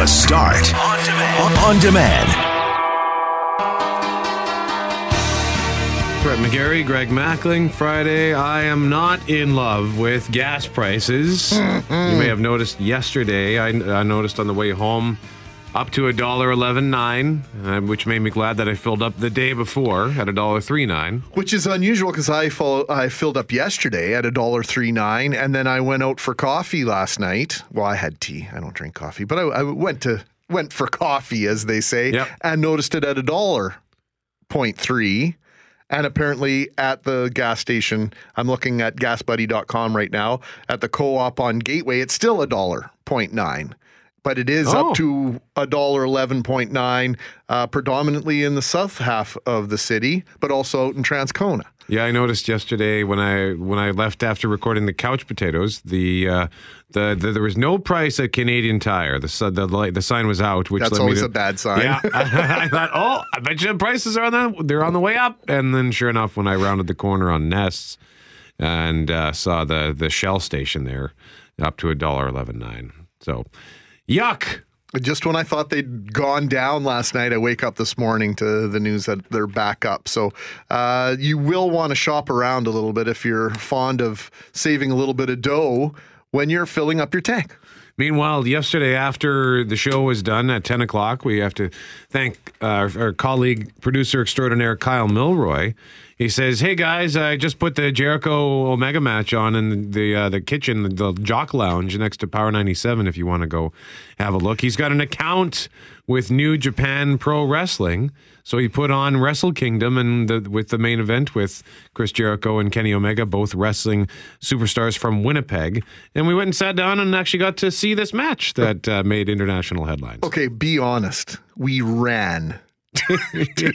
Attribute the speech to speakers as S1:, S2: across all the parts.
S1: The Start on demand. On demand.
S2: Brett McGarry, Greg Mackling. Friday, I am not in love with gas prices. you may have noticed yesterday, I, I noticed on the way home, up to a dollar eleven nine, uh, which made me glad that I filled up the day before at a dollar three nine.
S3: Which is unusual because I follow, I filled up yesterday at a dollar three nine, and then I went out for coffee last night. Well, I had tea. I don't drink coffee, but I, I went to went for coffee, as they say,
S2: Yep.
S3: and noticed it at a dollar point three. And apparently at the gas station, I'm looking at gasbuddy.com right now. At the co-op on Gateway, it's still a dollar point nine. But it is
S2: Oh.
S3: up to a dollar eleven point nine, uh, predominantly in the south half of the city, but also out in Transcona.
S2: Yeah, I noticed yesterday when I when I left after recording the couch potatoes, the uh, the, the there was no price at Canadian Tire. The su- the the sign was out, which
S3: That's always
S2: to-
S3: a bad sign.
S2: Yeah, I thought, oh, I bet you the prices are on the they're on the way up. And then, sure enough, when I rounded the corner on Nests and uh, saw the the Shell station there, up to a dollar eleven nine. So, yuck.
S3: Just when I thought they'd gone down last night, I wake up this morning to the news that they're back up. So uh, you will want to shop around a little bit if you're fond of saving a little bit of dough when you're filling up your tank.
S2: Meanwhile, yesterday after the show was done at 10 o'clock, we have to thank uh, our, our colleague, producer extraordinaire Kyle Milroy. He says, "Hey guys, I just put the Jericho Omega match on in the uh, the kitchen, the Jock Lounge next to Power 97. If you want to go have a look, he's got an account with New Japan Pro Wrestling. So he put on Wrestle Kingdom and the, with the main event with Chris Jericho and Kenny Omega, both wrestling superstars from Winnipeg. And we went and sat down and actually got to see this match that uh, made international headlines.
S3: Okay, be honest. We ran to the.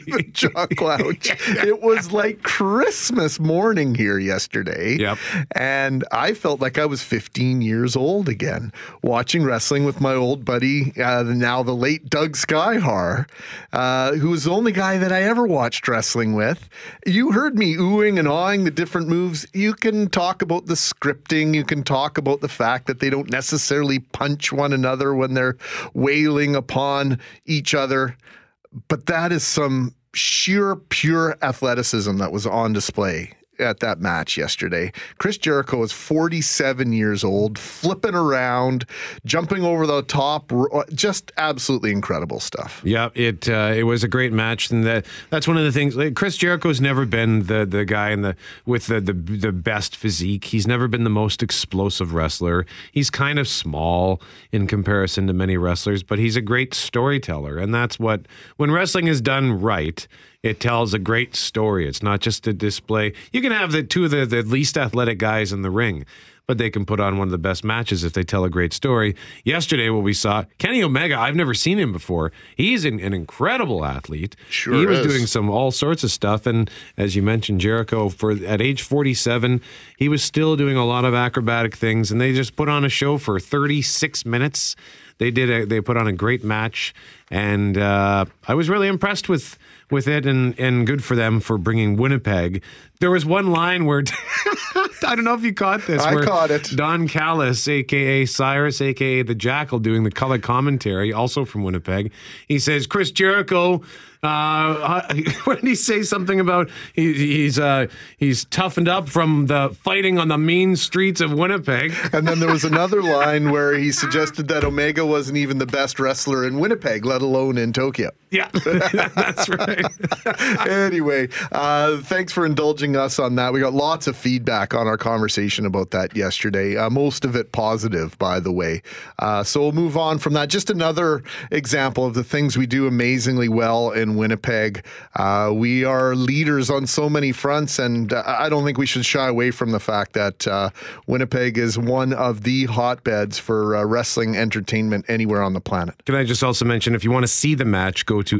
S3: It was like Christmas morning here yesterday.
S2: Yep.
S3: And I felt like I was 15 years old again, watching wrestling with my old buddy, uh, now the late Doug Skyhar, uh, who was the only guy that I ever watched wrestling with. You heard me oohing and awing the different moves. You can talk about the scripting. You can talk about the fact that they don't necessarily punch one another when they're wailing upon each other but that is some sheer pure athleticism that was on display at that match yesterday. Chris Jericho is 47 years old, flipping around, jumping over the top, just absolutely incredible stuff.
S2: Yeah, it uh, it was a great match, and that that's one of the things. Like, Chris Jericho's never been the the guy in the with the, the the best physique. He's never been the most explosive wrestler. He's kind of small in comparison to many wrestlers, but he's a great storyteller, and that's what when wrestling is done right. It tells a great story. It's not just a display. You can have the two of the, the least athletic guys in the ring, but they can put on one of the best matches if they tell a great story. Yesterday, what we saw, Kenny Omega, I've never seen him before. He's an, an incredible athlete.
S3: Sure
S2: he was
S3: is.
S2: doing some all sorts of stuff, and as you mentioned, Jericho, for at age forty-seven, he was still doing a lot of acrobatic things, and they just put on a show for thirty-six minutes. They did a, they put on a great match, and uh, I was really impressed with with it, and and good for them for bringing Winnipeg. There was one line where I don't know if you caught this.
S3: I caught it.
S2: Don Callis, aka Cyrus, aka the Jackal, doing the color commentary, also from Winnipeg. He says Chris Jericho. Uh, when did he say something about he, he's uh, he's toughened up from the fighting on the mean streets of Winnipeg?
S3: And then there was another line where he suggested that Omega wasn't even the best wrestler in Winnipeg, let alone in Tokyo.
S2: Yeah, that's right.
S3: anyway, uh, thanks for indulging us on that. We got lots of feedback on our conversation about that yesterday. Uh, most of it positive, by the way. Uh, so we'll move on from that. Just another example of the things we do amazingly well in Winnipeg. Uh, we are leaders on so many fronts, and uh, I don't think we should shy away from the fact that uh, Winnipeg is one of the hotbeds for uh, wrestling entertainment anywhere on the planet.
S2: Can I just also mention if you want to see the match, go to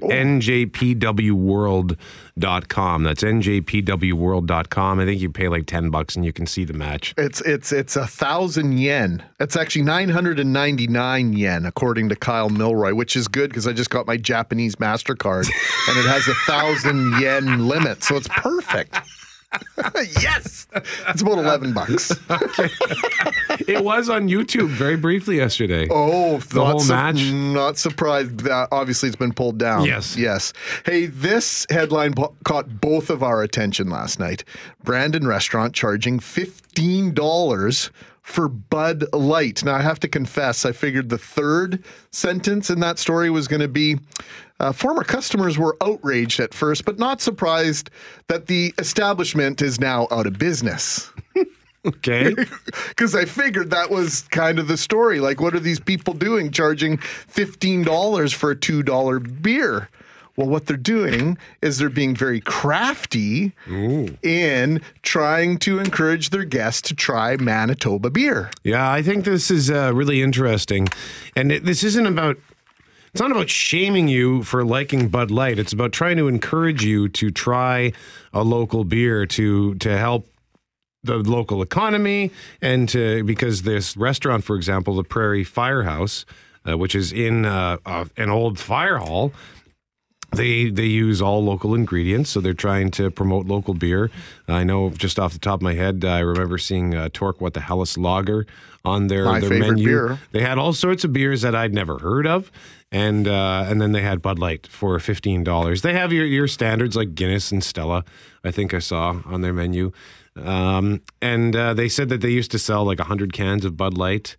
S2: njpwworld.com. That's njpwworld.com. I think you pay like 10 bucks and you can see the match.
S3: It's it's it's a thousand yen. It's actually nine hundred and ninety nine yen, according to Kyle Milroy, which is good because I just got my Japanese Mastercard and it has a thousand yen limit, so it's perfect. yes, it's about eleven bucks.
S2: It was on YouTube very briefly yesterday.
S3: Oh,
S2: The whole match?
S3: Not surprised. That obviously, it's been pulled down.
S2: Yes.
S3: yes. Hey, this headline caught both of our attention last night. Brandon Restaurant charging fifteen dollars for Bud Light. Now, I have to confess, I figured the third sentence in that story was going to be. Uh, former customers were outraged at first, but not surprised that the establishment is now out of business.
S2: Okay.
S3: Because I figured that was kind of the story. Like, what are these people doing charging $15 for a $2 beer? Well, what they're doing is they're being very crafty in trying to encourage their guests to try Manitoba beer.
S2: Yeah, I think this is uh, really interesting. And it, this isn't about, it's not about shaming you for liking Bud Light. It's about trying to encourage you to try a local beer to to help the local economy and to, because this restaurant, for example, the Prairie Firehouse, uh, which is in uh, uh, an old fire hall, they they use all local ingredients, so they're trying to promote local beer. I know just off the top of my head, I remember seeing uh, Torque What the Hellas Lager on their
S3: My
S2: their
S3: favorite
S2: menu.
S3: beer.
S2: They had all sorts of beers that I'd never heard of, and uh, and then they had Bud Light for fifteen dollars. They have your your standards like Guinness and Stella. I think I saw on their menu, um, and uh, they said that they used to sell like hundred cans of Bud Light,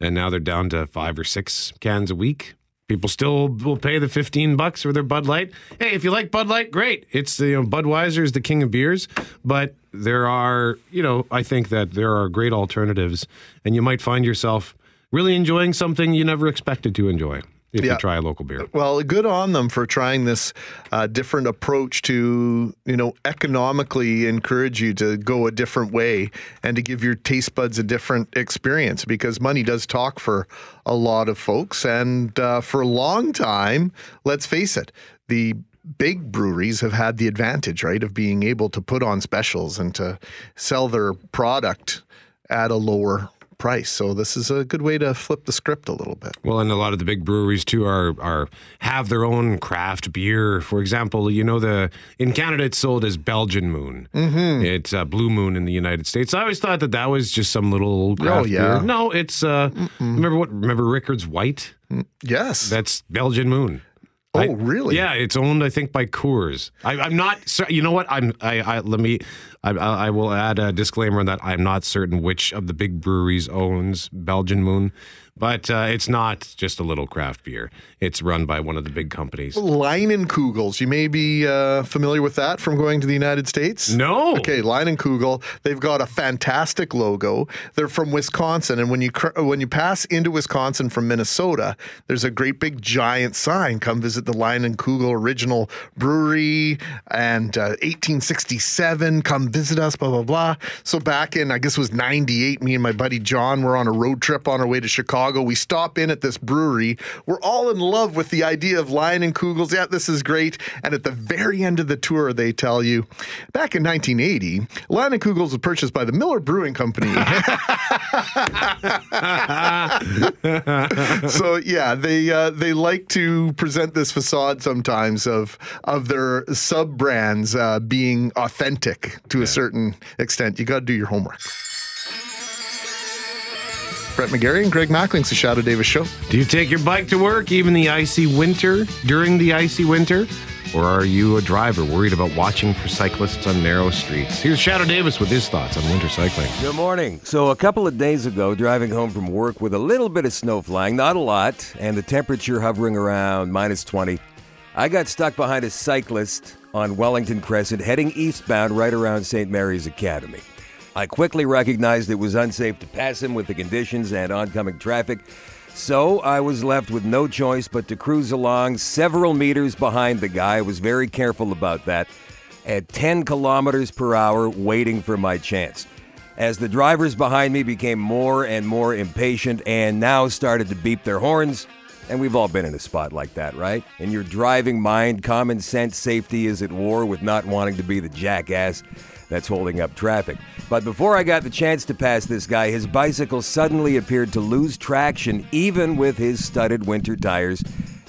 S2: and now they're down to five or six cans a week. People still will pay the fifteen bucks for their Bud Light. Hey, if you like Bud Light, great. It's the you know, Budweiser is the king of beers, but there are you know I think that there are great alternatives, and you might find yourself really enjoying something you never expected to enjoy if
S3: Yeah.
S2: you try a local beer.
S3: Well, good on them for trying this uh, different approach to, you know, economically encourage you to go a different way and to give your taste buds a different experience because money does talk for a lot of folks. And uh, for a long time, let's face it, the big breweries have had the advantage, right, of being able to put on specials and to sell their product at a lower price. So this is a good way to flip the script a little bit.
S2: Well, and a lot of the big breweries too are are have their own craft beer. For example, you know the in Canada it's sold as Belgian Moon. Mm-hmm. It's uh, Blue Moon in the United States. I always thought that that was just some little craft
S3: Oh, yeah.
S2: beer. No, it's uh, remember what? Remember Rickard's White?
S3: Yes.
S2: That's Belgian Moon.
S3: oh,
S2: I-
S3: really?
S2: Yeah, it's owned, I think, by Coors. I, I'm not. You know what? I'm. I. I let me. I, I will add a disclaimer that I'm not certain which of the big breweries owns Belgian Moon, but uh, it's not just a little craft beer. It's run by one of the big companies.
S3: Leinenkugels. You may be uh, familiar with that from going to the United States.
S2: No.
S3: Okay, Leinenkugel. They've got a fantastic logo. They're from Wisconsin, and when you cr- when you pass into Wisconsin from Minnesota, there's a great big giant sign. Come visit the Leinenkugel Original Brewery and uh, 1867. Come visit us. Blah blah blah. So back in I guess it was '98, me and my buddy John were on a road trip on our way to Chicago. We stop in at this brewery. We're all in love with the idea of Leinenkugels. Yeah, this is great. And at the very end of the tour, they tell you, back in 1980, Leinenkugels was purchased by the Miller Brewing Company. so yeah, they uh, they like to present this facade sometimes of of their sub brands uh, being authentic to a certain extent. You got to do your homework. Brett McGarry and Greg Mackling's the Shadoe Davis Show.
S2: Do you take your bike to work even the icy winter during the icy winter? Or are you a driver worried about watching for cyclists on narrow streets? Here's Shadoe Davis with his thoughts on winter cycling.
S4: Good morning. So, a couple of days ago, driving home from work with a little bit of snow flying, not a lot, and the temperature hovering around minus 20, I got stuck behind a cyclist on Wellington Crescent heading eastbound right around St. Mary's Academy. I quickly recognized it was unsafe to pass him with the conditions and oncoming traffic, so I was left with no choice but to cruise along several meters behind the guy. I was very careful about that at 10 kilometers per hour, waiting for my chance. As the drivers behind me became more and more impatient and now started to beep their horns, and we've all been in a spot like that, right? In your driving mind, common sense safety is at war with not wanting to be the jackass that's holding up traffic. But before I got the chance to pass this guy, his bicycle suddenly appeared to lose traction, even with his studded winter tires,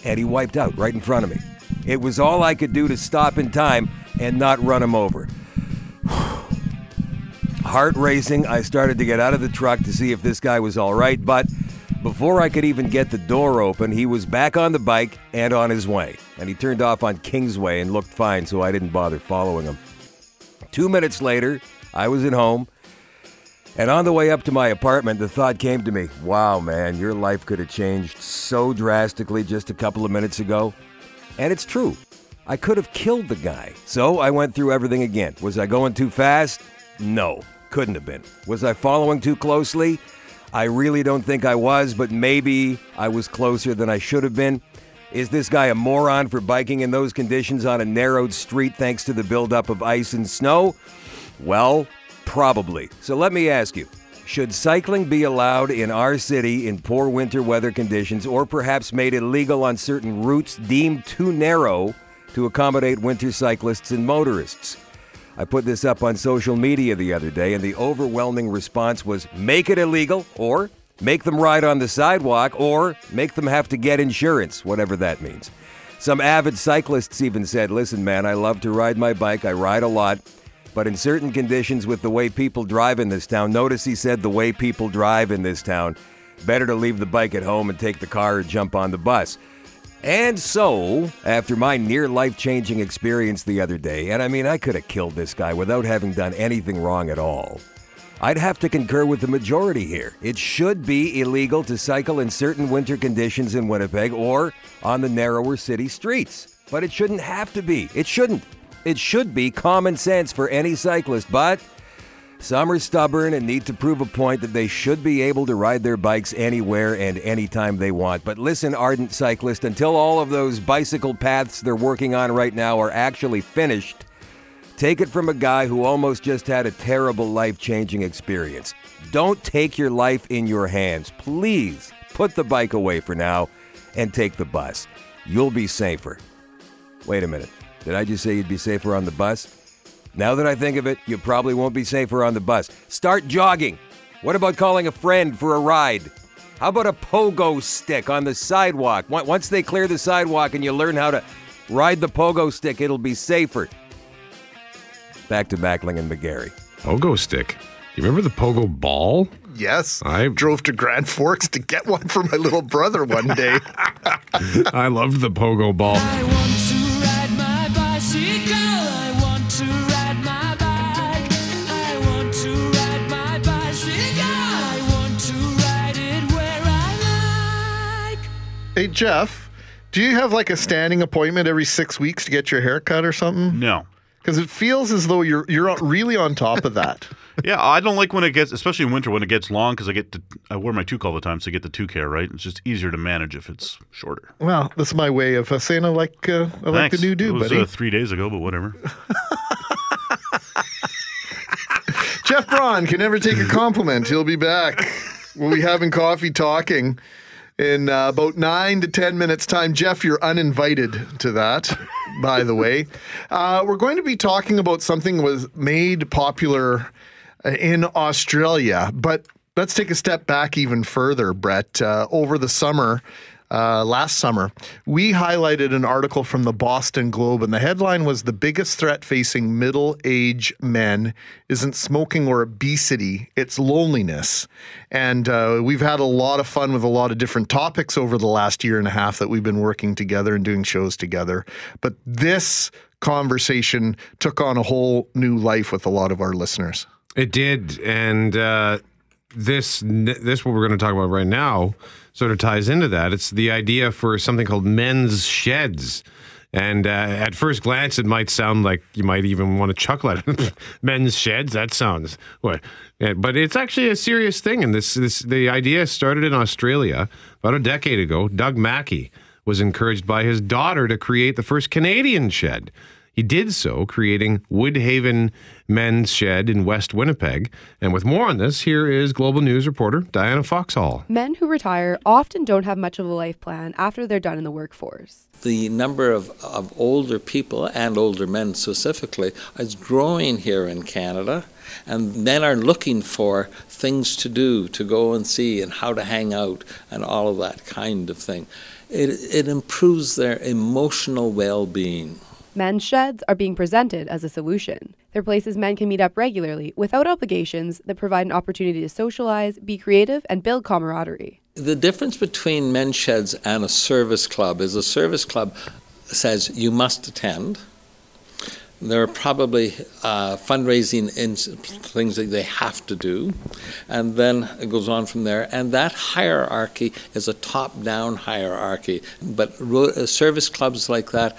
S4: and he wiped out right in front of me. It was all I could do to stop in time and not run him over. heart racing. I started to get out of the truck to see if this guy was all right, but before I could even get the door open, he was back on the bike and on his way. And he turned off on Kingsway and looked fine, so I didn't bother following him. Two minutes later, I was at home. And on the way up to my apartment, the thought came to me wow, man, your life could have changed so drastically just a couple of minutes ago. And it's true. I could have killed the guy. So I went through everything again. Was I going too fast? No, couldn't have been. Was I following too closely? I really don't think I was, but maybe I was closer than I should have been. Is this guy a moron for biking in those conditions on a narrowed street thanks to the buildup of ice and snow? Well, probably. So let me ask you should cycling be allowed in our city in poor winter weather conditions or perhaps made illegal on certain routes deemed too narrow to accommodate winter cyclists and motorists? I put this up on social media the other day, and the overwhelming response was make it illegal, or make them ride on the sidewalk, or make them have to get insurance, whatever that means. Some avid cyclists even said, Listen, man, I love to ride my bike, I ride a lot. But in certain conditions, with the way people drive in this town, notice he said the way people drive in this town, better to leave the bike at home and take the car or jump on the bus. And so, after my near life changing experience the other day, and I mean, I could have killed this guy without having done anything wrong at all. I'd have to concur with the majority here. It should be illegal to cycle in certain winter conditions in Winnipeg or on the narrower city streets. But it shouldn't have to be. It shouldn't. It should be common sense for any cyclist, but some are stubborn and need to prove a point that they should be able to ride their bikes anywhere and anytime they want. But listen, ardent cyclist, until all of those bicycle paths they're working on right now are actually finished, take it from a guy who almost just had a terrible life changing experience. Don't take your life in your hands. Please put the bike away for now and take the bus. You'll be safer. Wait a minute. Did I just say you'd be safer on the bus? Now that I think of it, you probably won't be safer on the bus. Start jogging. What about calling a friend for a ride? How about a pogo stick on the sidewalk? Once they clear the sidewalk and you learn how to ride the pogo stick, it'll be safer. Back to Mackling and McGarry.
S2: Pogo stick. You remember the pogo ball?
S3: Yes.
S2: I-
S3: drove to Grand Forks to get one for my little brother one day.
S2: I loved the pogo ball.
S5: I want to ride my bicycle. I want to ride my bike. I want to ride my bicycle. I want to ride it where I like.
S3: hey, Jeff, do you have like a standing appointment every six weeks to get your hair cut or something?
S6: No.
S3: Because it feels as though you're you're really on top of that.
S6: Yeah, I don't like when it gets, especially in winter when it gets long because I get to, I wear my toque all the time, so I get the toque hair, right? It's just easier to manage if it's shorter.
S3: well, that's my way of uh, saying I like uh, I like the new do,
S6: it was,
S3: buddy.
S6: Uh, three days ago, but whatever.
S3: Jeff Braun can never take a compliment. He'll be back. We'll be having coffee talking in uh, about nine to 10 minutes' time. Jeff, you're uninvited to that, by the way. Uh, we're going to be talking about something was made popular uh, in Australia, but let's take a step back even further, Brett. Uh, over the summer, uh, last summer, we highlighted an article from the Boston Globe, and the headline was The biggest threat facing middle aged men isn't smoking or obesity, it's loneliness. And uh, we've had a lot of fun with a lot of different topics over the last year and a half that we've been working together and doing shows together. But this conversation took on a whole new life with a lot of our listeners.
S2: It did, and uh, this this what we're going to talk about right now sort of ties into that. It's the idea for something called men's sheds. And uh, at first glance, it might sound like you might even want to chuckle at it. men's sheds. That sounds what, yeah, but it's actually a serious thing. And this this the idea started in Australia about a decade ago. Doug Mackey was encouraged by his daughter to create the first Canadian shed. He did so, creating Woodhaven Men's Shed in West Winnipeg. And with more on this, here is Global News reporter Diana Foxall.
S7: Men who retire often don't have much of a life plan after they're done in the workforce.
S8: the number of, of older people and older men specifically is growing here in Canada, and men are looking for things to do, to go and see, and how to hang out, and all of that kind of thing. It, it improves their emotional well being.
S7: Men's sheds are being presented as a solution. They're places men can meet up regularly without obligations that provide an opportunity to socialize, be creative, and build camaraderie.
S8: The difference between men's sheds and a service club is a service club says you must attend. There are probably uh, fundraising in things that they have to do, and then it goes on from there. And that hierarchy is a top-down hierarchy. But uh, service clubs like that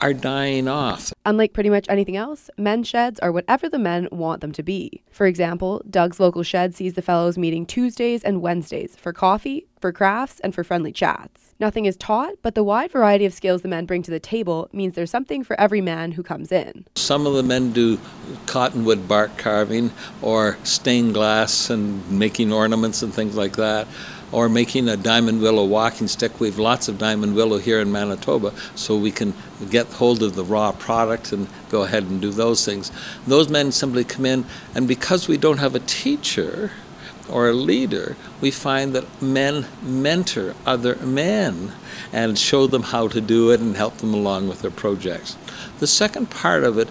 S8: are dying off.
S7: Unlike pretty much anything else, men's sheds are whatever the men want them to be. For example, Doug's local shed sees the fellows meeting Tuesdays and Wednesdays for coffee, for crafts, and for friendly chats. Nothing is taught, but the wide variety of skills the men bring to the table means there's something for every man who comes in.
S8: Some of the men do cottonwood bark carving or stained glass and making ornaments and things like that, or making a diamond willow walking stick. We have lots of diamond willow here in Manitoba, so we can get hold of the raw product and go ahead and do those things. Those men simply come in, and because we don't have a teacher, or a leader, we find that men mentor other men and show them how to do it and help them along with their projects. The second part of it,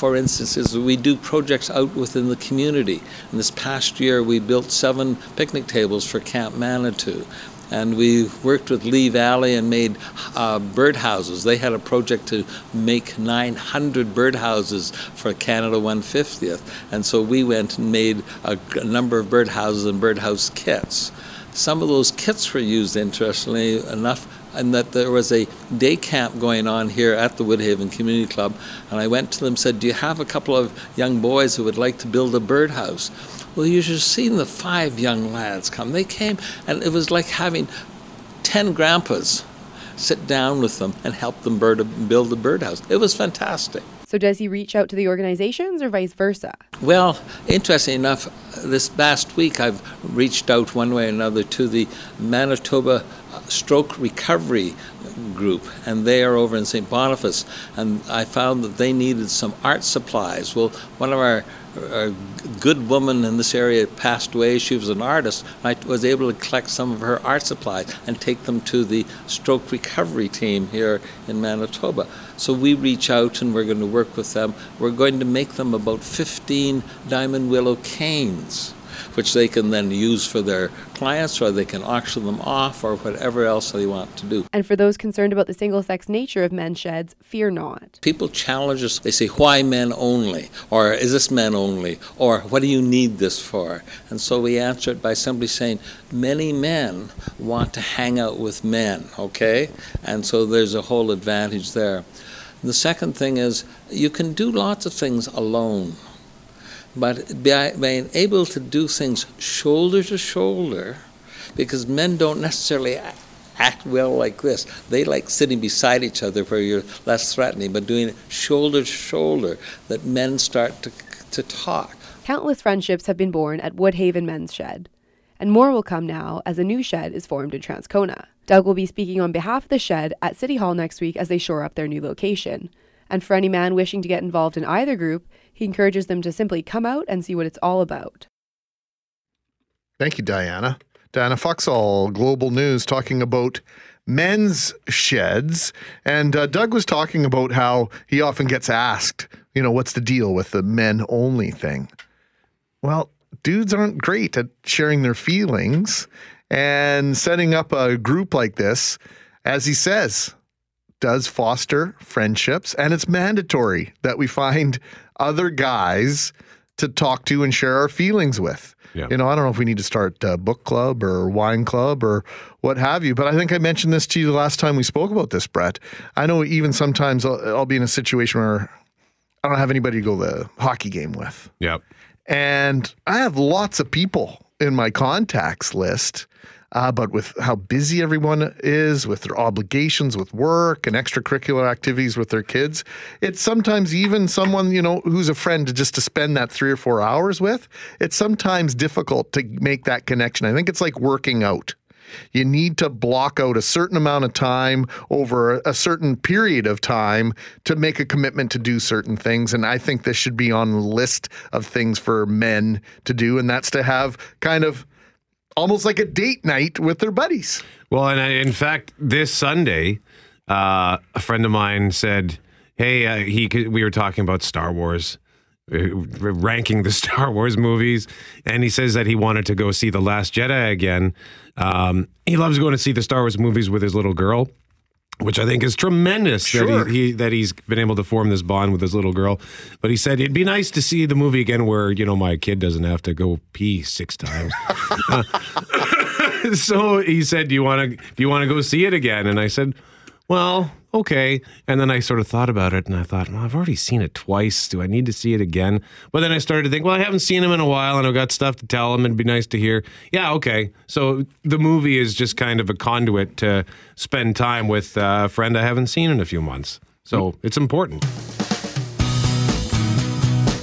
S8: for instance, is we do projects out within the community. And this past year, we built seven picnic tables for Camp Manitou. And we worked with Lee Valley and made uh, birdhouses. They had a project to make 900 birdhouses for Canada 150th. And so we went and made a, a number of birdhouses and birdhouse kits. Some of those kits were used, interestingly enough, and that there was a day camp going on here at the Woodhaven Community Club. And I went to them and said, Do you have a couple of young boys who would like to build a birdhouse? Well, you should have seen the five young lads come. They came, and it was like having 10 grandpas sit down with them and help them bird, build a birdhouse. It was fantastic.
S7: So, does he reach out to the organizations or vice versa?
S8: Well, interesting enough, this past week I've reached out one way or another to the Manitoba Stroke Recovery Group, and they are over in St. Boniface. And I found that they needed some art supplies. Well, one of our a good woman in this area passed away. She was an artist. I was able to collect some of her art supplies and take them to the stroke recovery team here in Manitoba. So we reach out and we're going to work with them. We're going to make them about 15 diamond willow canes, which they can then use for their clients or they can auction them off or whatever else they want to do.
S7: And for those concerned about the single sex nature of men's sheds, fear not.
S8: People challenge us. They say, why men only? Or is this men only? Or what do you need this for? And so we answer it by simply saying, many men want to hang out with men, okay? And so there's a whole advantage there. The second thing is, you can do lots of things alone. But being able to do things shoulder to shoulder, because men don't necessarily act well like this. They like sitting beside each other where you're less threatening, but doing it shoulder to shoulder, that men start to, to talk.
S7: Countless friendships have been born at Woodhaven Men's Shed, and more will come now as a new shed is formed in Transcona. Doug will be speaking on behalf of the shed at City Hall next week as they shore up their new location. And for any man wishing to get involved in either group, he encourages them to simply come out and see what it's all about.
S3: Thank you, Diana. Diana Foxall, Global News, talking about men's sheds. And uh, Doug was talking about how he often gets asked, you know, what's the deal with the men only thing? Well, dudes aren't great at sharing their feelings and setting up a group like this, as he says, does foster friendships. And it's mandatory that we find other guys to talk to and share our feelings with.
S2: Yeah.
S3: You know, I don't know if we need to start a book club or wine club or what have you, but I think I mentioned this to you the last time we spoke about this, Brett. I know even sometimes I'll, I'll be in a situation where I don't have anybody to go to the hockey game with.
S2: Yep.
S3: And I have lots of people in my contacts list. Uh, but with how busy everyone is, with their obligations with work and extracurricular activities with their kids, it's sometimes even someone, you know, who's a friend just to spend that three or four hours with, it's sometimes difficult to make that connection. I think it's like working out. You need to block out a certain amount of time over a certain period of time to make a commitment to do certain things. And I think this should be on the list of things for men to do. And that's to have kind of almost like a date night with their buddies.
S2: Well, and I, in fact, this Sunday, uh, a friend of mine said, hey, uh, he could- we were talking about Star Wars, uh, ranking the Star Wars movies, and he says that he wanted to go see the Last Jedi again. Um, he loves going to see the Star Wars movies with his little girl. Which I think is tremendous
S3: Sure.
S2: that he, he that he's been able to form this bond with his little girl. But he said it'd be nice to see the movie again where you know my kid doesn't have to go pee six times. so he said, "Do you want to do you want to go see it again?" And I said, "Well, okay." And then I sort of thought about it, and I thought, "Well, I've already seen it twice. Do I need to see it again?" But then I started to think, "Well, I haven't seen him in a while, and I've got stuff to tell him. It'd be nice to hear." Yeah, okay. So the movie is just kind of a conduit to spend time with a friend I haven't seen in a few months. So it's important.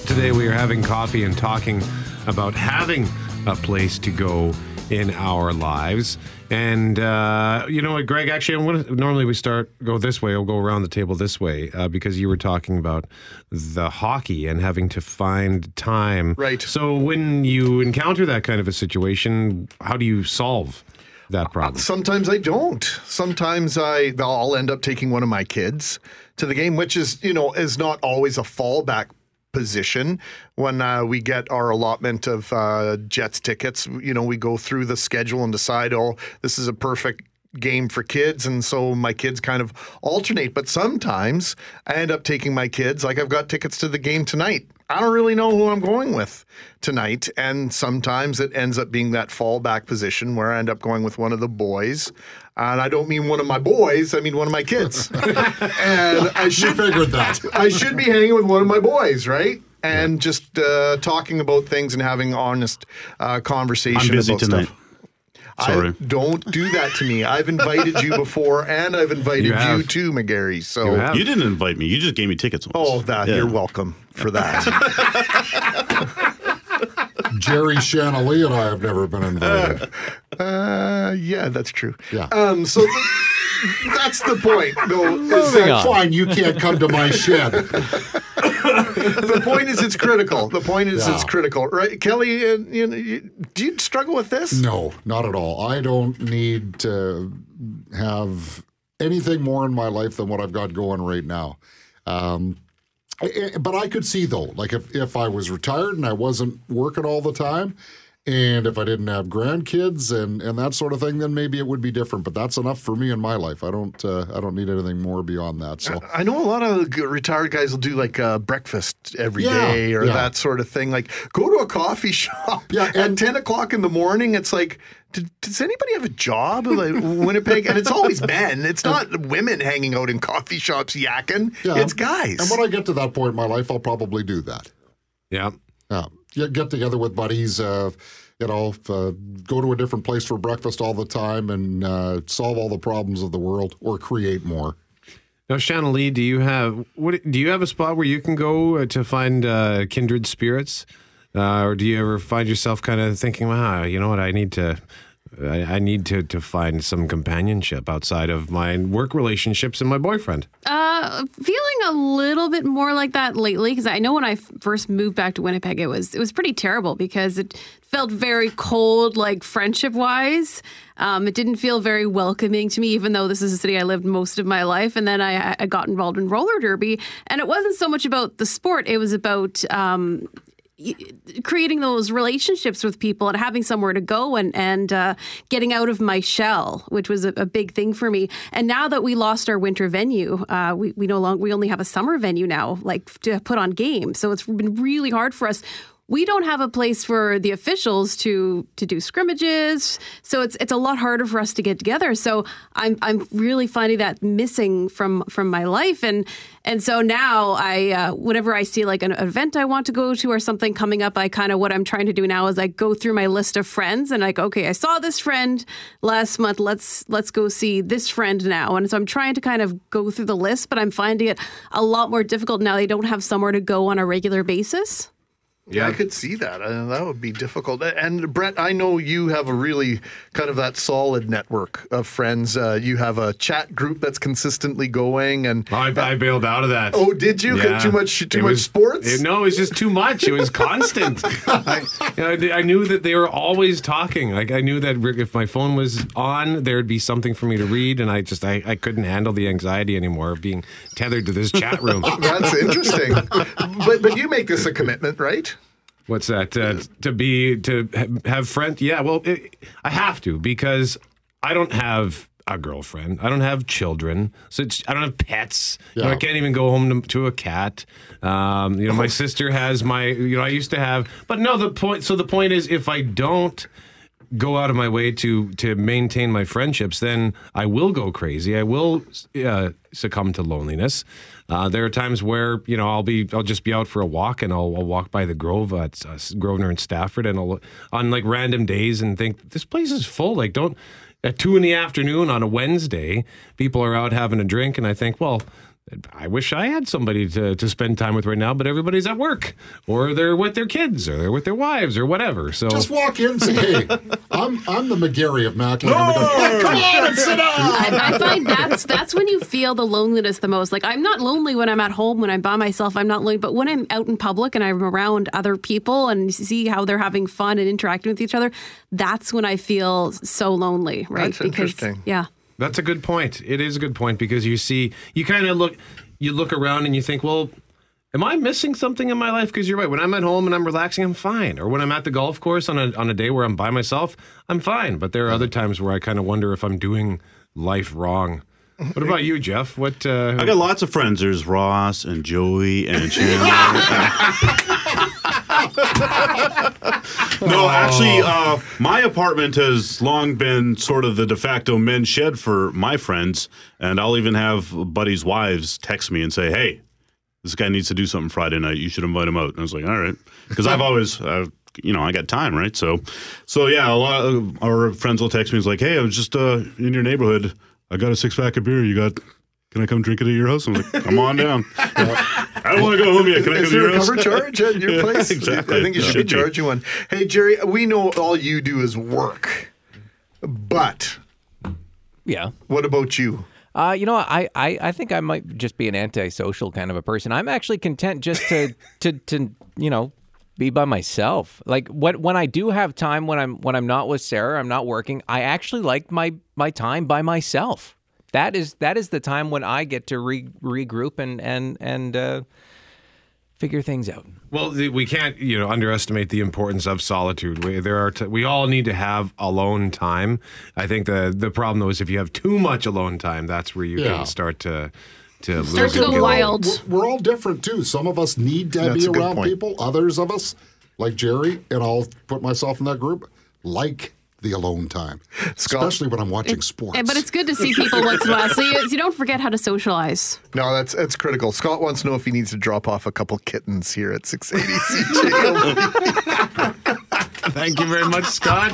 S2: Today we are having coffee and talking about having a place to go in our lives. And uh, you know what, Greg? Actually, I'm gonna, normally we start go this way. I'll go around the table this way uh, because you were talking about the hockey and having to find time.
S3: Right.
S2: So when you encounter that kind of a situation, how do you solve that problem?
S3: Sometimes I don't. Sometimes I I'll end up taking one of my kids to the game, which is you know is not always a fallback position. When uh, we get our allotment of uh, Jets tickets, you know we go through the schedule and decide, oh, this is a perfect game for kids. And so my kids kind of alternate. But sometimes i end up taking my kids. Like i've got tickets to the game tonight i don't really know who i'm going with tonight. And sometimes it ends up being that fallback position where i end up going with one of the boys. And i don't mean one of my boys i mean one of my kids. And i should
S9: figured that.
S3: i should be hanging with one of my boys right? And just uh, talking about things and having honest uh, conversation
S6: I'm busy
S3: about
S6: tonight.
S3: stuff
S6: Sorry.
S3: I, don't do that to me. I've invited you before, and I've invited
S2: You
S3: you, too, McGarry. So,
S2: You.
S6: You didn't invite me. You just gave me tickets. Once.
S3: oh, that
S6: Yeah.
S3: you're welcome for that.
S9: Jerry Shanley and I have never been invited.
S3: uh, yeah, that's true.
S9: Yeah.
S3: Um, so th- that's the point, though. is that-
S9: Fine, you can't come to my shed.
S3: the point is, it's critical. The point is, it's
S9: Yeah.
S3: critical, right? Kelly, uh, you know, you, do you struggle with this?
S9: No, not at all. I don't need to have anything more in my life than what I've got going right now. Um, but I could see though, like if, if I was retired and I wasn't working all the time, and if I didn't have grandkids and, and that sort of thing, then maybe it would be different. But that's enough for me in my life. I don't uh, I don't need anything more beyond that. So
S3: I know a lot of retired guys will do like uh, breakfast every
S9: Yeah,
S3: day or
S9: yeah.
S3: that sort of thing. Like go to a coffee shop
S9: Yeah,
S3: at 10 o'clock in the morning. It's like, did, does anybody have a job? Like Winnipeg? And it's always men. It's not women hanging out in coffee shops yakking.
S9: yeah,
S3: It's guys.
S9: And when I get to that point in my life, I'll probably do that.
S2: Yeah.
S9: Yeah, get, get together with buddies. Uh, you know, uh, go to a different place for breakfast all the time and uh, solve all the problems of the world, or create more.
S2: Now, Shannon Lee, do you have what? Do you have a spot where you can go uh, to find uh, kindred spirits, uh, or do you ever find yourself kind of thinking, "Wow, you know what? I need to, I, I need to to find some companionship outside of my work relationships and my boyfriend."
S10: Uh, feeling a little bit more like that lately because I know when I first moved back to Winnipeg, it was it was pretty terrible because it felt very cold, like friendship wise. Um, it didn't feel very welcoming to me, even though this is a city I lived most of my life. And then I, I got involved in roller derby, and it wasn't so much about the sport; it was about um, creating those relationships with people and having somewhere to go and and uh, getting out of my shell, which was a, a big thing for me. And now that we lost our winter venue, uh, we we no longer we only have a summer venue now, like to put on games. So it's been really hard for us. We don't have a place for the officials to to do scrimmages, so it's it's a lot harder for us to get together. So I'm I'm really finding that missing from from my life, and and so now I uh, whenever I see like an event I want to go to or something coming up, I kind of what I'm trying to do now is I go through my list of friends and like okay, I saw this friend last month. Let's let's go see this friend now, and so I'm trying to kind of go through the list, but I'm finding it a lot more difficult now. They don't have somewhere to go on a regular basis.
S3: Yeah, I could see that. Uh, that would be difficult. And Brett, I know you have a really kind of that solid network of friends. Uh, you have a chat group that's consistently going, and
S2: I, I bailed out of that.
S3: oh, did you?
S2: Yeah.
S3: Too much, too
S2: It
S3: much
S2: was-
S3: sports.
S2: it- no, it was just too much. It was constant. I, you know, I knew that they were always talking. Like I knew that if my phone was on, there'd be something for me to read, and I just I, I couldn't handle the anxiety anymore of being tethered to this chat room.
S3: That's interesting. but but you make this a commitment, right?
S2: What's that? Uh, to be to have friends? Yeah, well, it, I have to because I don't have a girlfriend. I don't have children, so it's, I don't have pets. You know, I can't even go home to, to a cat. Um, you know, my sister has my. You know, I used to have, but no. The point. So the point is, if I don't go out of my way to to maintain my friendships, then I will go crazy. I will uh, succumb to loneliness. Uh, there are times where you know I'll be I'll just be out for a walk and I'll, I'll walk by the Grove at uh, Grosvenor and Stafford and I'll on like random days and think this place is full. Like don't at two in the afternoon on a Wednesday, people are out having a drink and I think well. I wish I had somebody to, to spend time with right now, but everybody's at work, or they're with their kids, or they're with their wives, or whatever. So
S9: Just walk in and say, hey, I'm, I'm the McGarry of Mackling. And we go, "Hey, come on and sit down.
S10: I, I find that's that's when you feel the loneliness the most. Like I'm not lonely when I'm at home, when I'm by myself, I'm not lonely. But when I'm out in public and I'm around other people and see how they're having fun and interacting with each other, that's when I feel so lonely, right?
S3: That's interesting.
S10: yeah.
S2: That's a good point. It is a good point because you see, you kind of look, you look around and you think, well, am I missing something in my life? Because you're right. When I'm at home and I'm relaxing, I'm fine. Or when I'm at the golf course on a on a day where I'm by myself, I'm fine. But there are other times where I kind of wonder if I'm doing life wrong. What about you, Jeff? What? Uh,
S6: I got lots of friends. There's Ross and Joey and Chandler. no, actually, uh, my apartment has long been sort of the de facto men's shed for my friends, and I'll even have buddies' wives text me and say, "Hey, this guy needs to do something Friday night. You should invite him out." And I was like, "All right," because I've always. Uh, you know, I got time, right? So, so yeah, a lot of our friends will text me. It's like, "Hey, I was just uh, in your neighborhood. I got a six pack of beer. You got can I come drink it at your house? I'm like, come on down. I don't want to go home yet. Can I
S3: Is
S6: come to
S3: there
S6: your
S3: a
S6: house?
S3: cover charge at your
S6: Yeah,
S3: place?
S6: exactly.
S3: I think you should,
S6: Should
S3: be
S6: be.
S3: charging one. Hey, Jerry, we know all you do is work, but
S11: Yeah.
S3: what about you?
S11: Uh, you know, I, I, I think I might just be an antisocial kind of a person. I'm actually content just to, to, to, you know, be by myself. Like when when I do have time when I'm when I'm not with Sarah, I'm not working. I actually like my my time by myself. That is that is the time when I get to re, regroup and and and uh, figure things out.
S2: Well, the- we can't, you know, underestimate the importance of solitude. We, there are, t- we all need to have alone time. I think the the problem though is if you have too much alone time, that's where you
S9: Yeah.
S2: can start to to
S10: Start
S2: lose
S10: to
S2: it.
S10: go wild.
S9: We're, we're all different too. Some of us need to
S3: That's
S9: be around people. Others of us, like Jerry, and I'll put myself in that group, like the alone time, especially when I'm watching sports.
S10: But it's good to see people once in a while. So you, so you don't forget how to socialize.
S3: No, that's that's critical. Scott wants to know if he needs to drop off a couple kittens here at 680 CJOB.
S2: Thank you very much, Scott.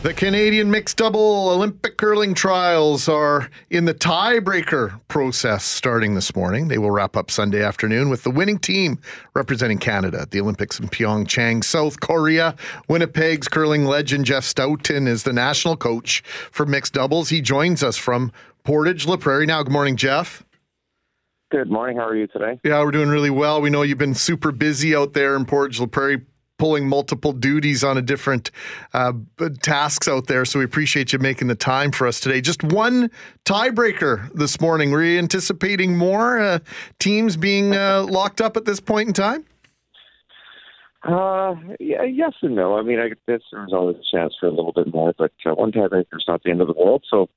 S3: The Canadian mixed double Olympic curling trials are in the tiebreaker process starting this morning. They will wrap up Sunday afternoon with the winning team representing Canada at the Olympics in Pyeongchang, South Korea. Winnipeg's curling legend Jeff Stoughton is the national coach for mixed doubles. He joins us from Portage La Prairie now. Good morning, Jeff.
S12: Good morning. How are you today?
S3: Yeah, we're doing really well. We know you've been super busy out there in Portage La Prairie, pulling multiple duties on a different uh, tasks out there. So we appreciate you making the time for us today. Just one tiebreaker this morning. Were you anticipating more uh, teams being uh, locked up at this point in time?
S12: Uh, yeah, yes and no. I mean, I guess there's always a chance for a little bit more, but uh, one is not the end of the world. So,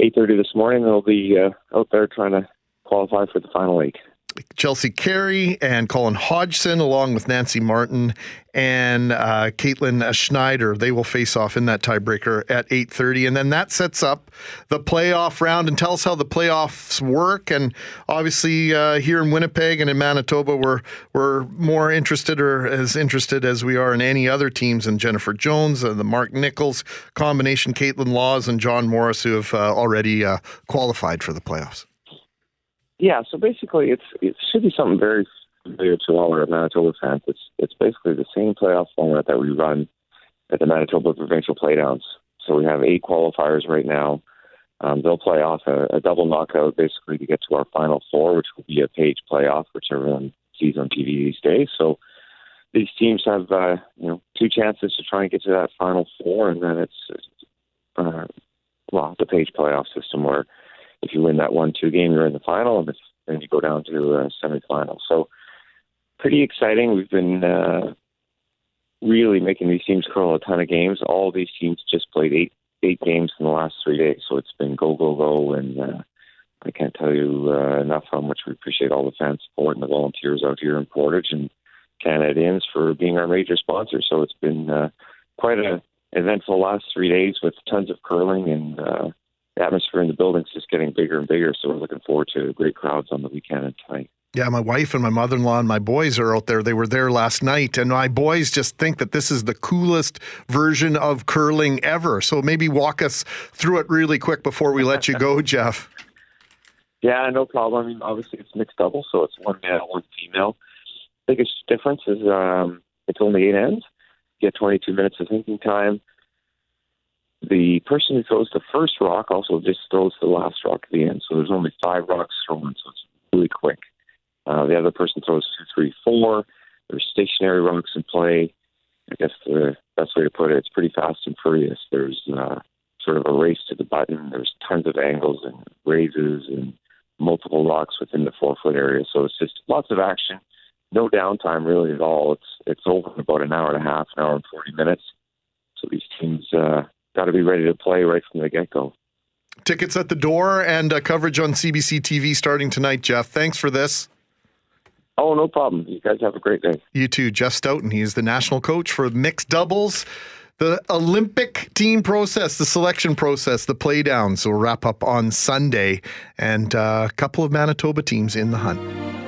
S12: 8:30 this morning, they'll be uh, out there trying to qualify for the final eight.
S3: Chelsea Carey and Colin Hodgson, along with Nancy Martin and uh, Caitlin Schneider, they will face off in that tiebreaker at 8:30, and then that sets up the playoff round. And tell us how the playoffs work. And obviously, uh, here in Winnipeg and in Manitoba, we're we're more interested or as interested as we are in any other teams. And Jennifer Jones, and the Mark Nichols combination, Kaitlyn Lawes, and John Morris, who have uh, already uh, qualified for the playoffs.
S12: Yeah. So basically, it's it should be something very familiar to all our Manitoba fans, it's it's basically the same playoff format that we run at the Manitoba Provincial Playdowns. So we have eight qualifiers right now. Um, they'll play off a, a double knockout basically to get to our final four, which will be a page playoff, which everyone sees on TV these days. So these teams have uh, you know two chances to try and get to that final four, and then it's uh, well the page playoff system where if you win that one two game, you're in the final, and then you go down to a semifinal. So pretty exciting. We've been uh, really making these teams curl a ton of games. All these teams just played eight eight games in the last three days, so it's been go go go, and uh, I can't tell you uh, enough how much we appreciate all the fan support and the volunteers out here in Portage and Canadians for being our major sponsor. So it's been uh, quite a eventful last three days with tons of curling and uh, the atmosphere in the building's just getting bigger and bigger. So we're looking forward to great crowds on the weekend and tonight.
S3: Yeah, my wife and my mother in law and my boys are out there. They were there last night, and my boys just think that this is the coolest version of curling ever. So maybe walk us through it really quick before we let you go, Jeff.
S12: Yeah, no problem. I mean, obviously it's mixed double, so it's one male, one female. Biggest difference is um, it's only eight ends. You get 22 minutes of thinking time. The person who throws the first rock also just throws the last rock at the end. So there's only five rocks thrown, so it's really quick. Uh, the other person throws two, three, four. There's stationary rocks in play. I guess the best way to put it, it's pretty fast and furious. There's uh, sort of a race to the button. There's tons of angles and raises and multiple rocks within the four foot area. So it's just lots of action, no downtime really at all. It's it's over in about an hour and a half, an hour and forty minutes. So these teams uh, got to be ready to play right from the get go.
S3: Tickets at the door and uh, coverage on CBC TV starting tonight, Jeff. Thanks for this.
S12: Oh, no problem. You guys have a great day.
S3: You too. Jeff Stoughton. He is the national coach for mixed doubles. The Olympic team process, the selection process, the playdowns will wrap up on Sunday, and uh, a couple of Manitoba teams in the hunt.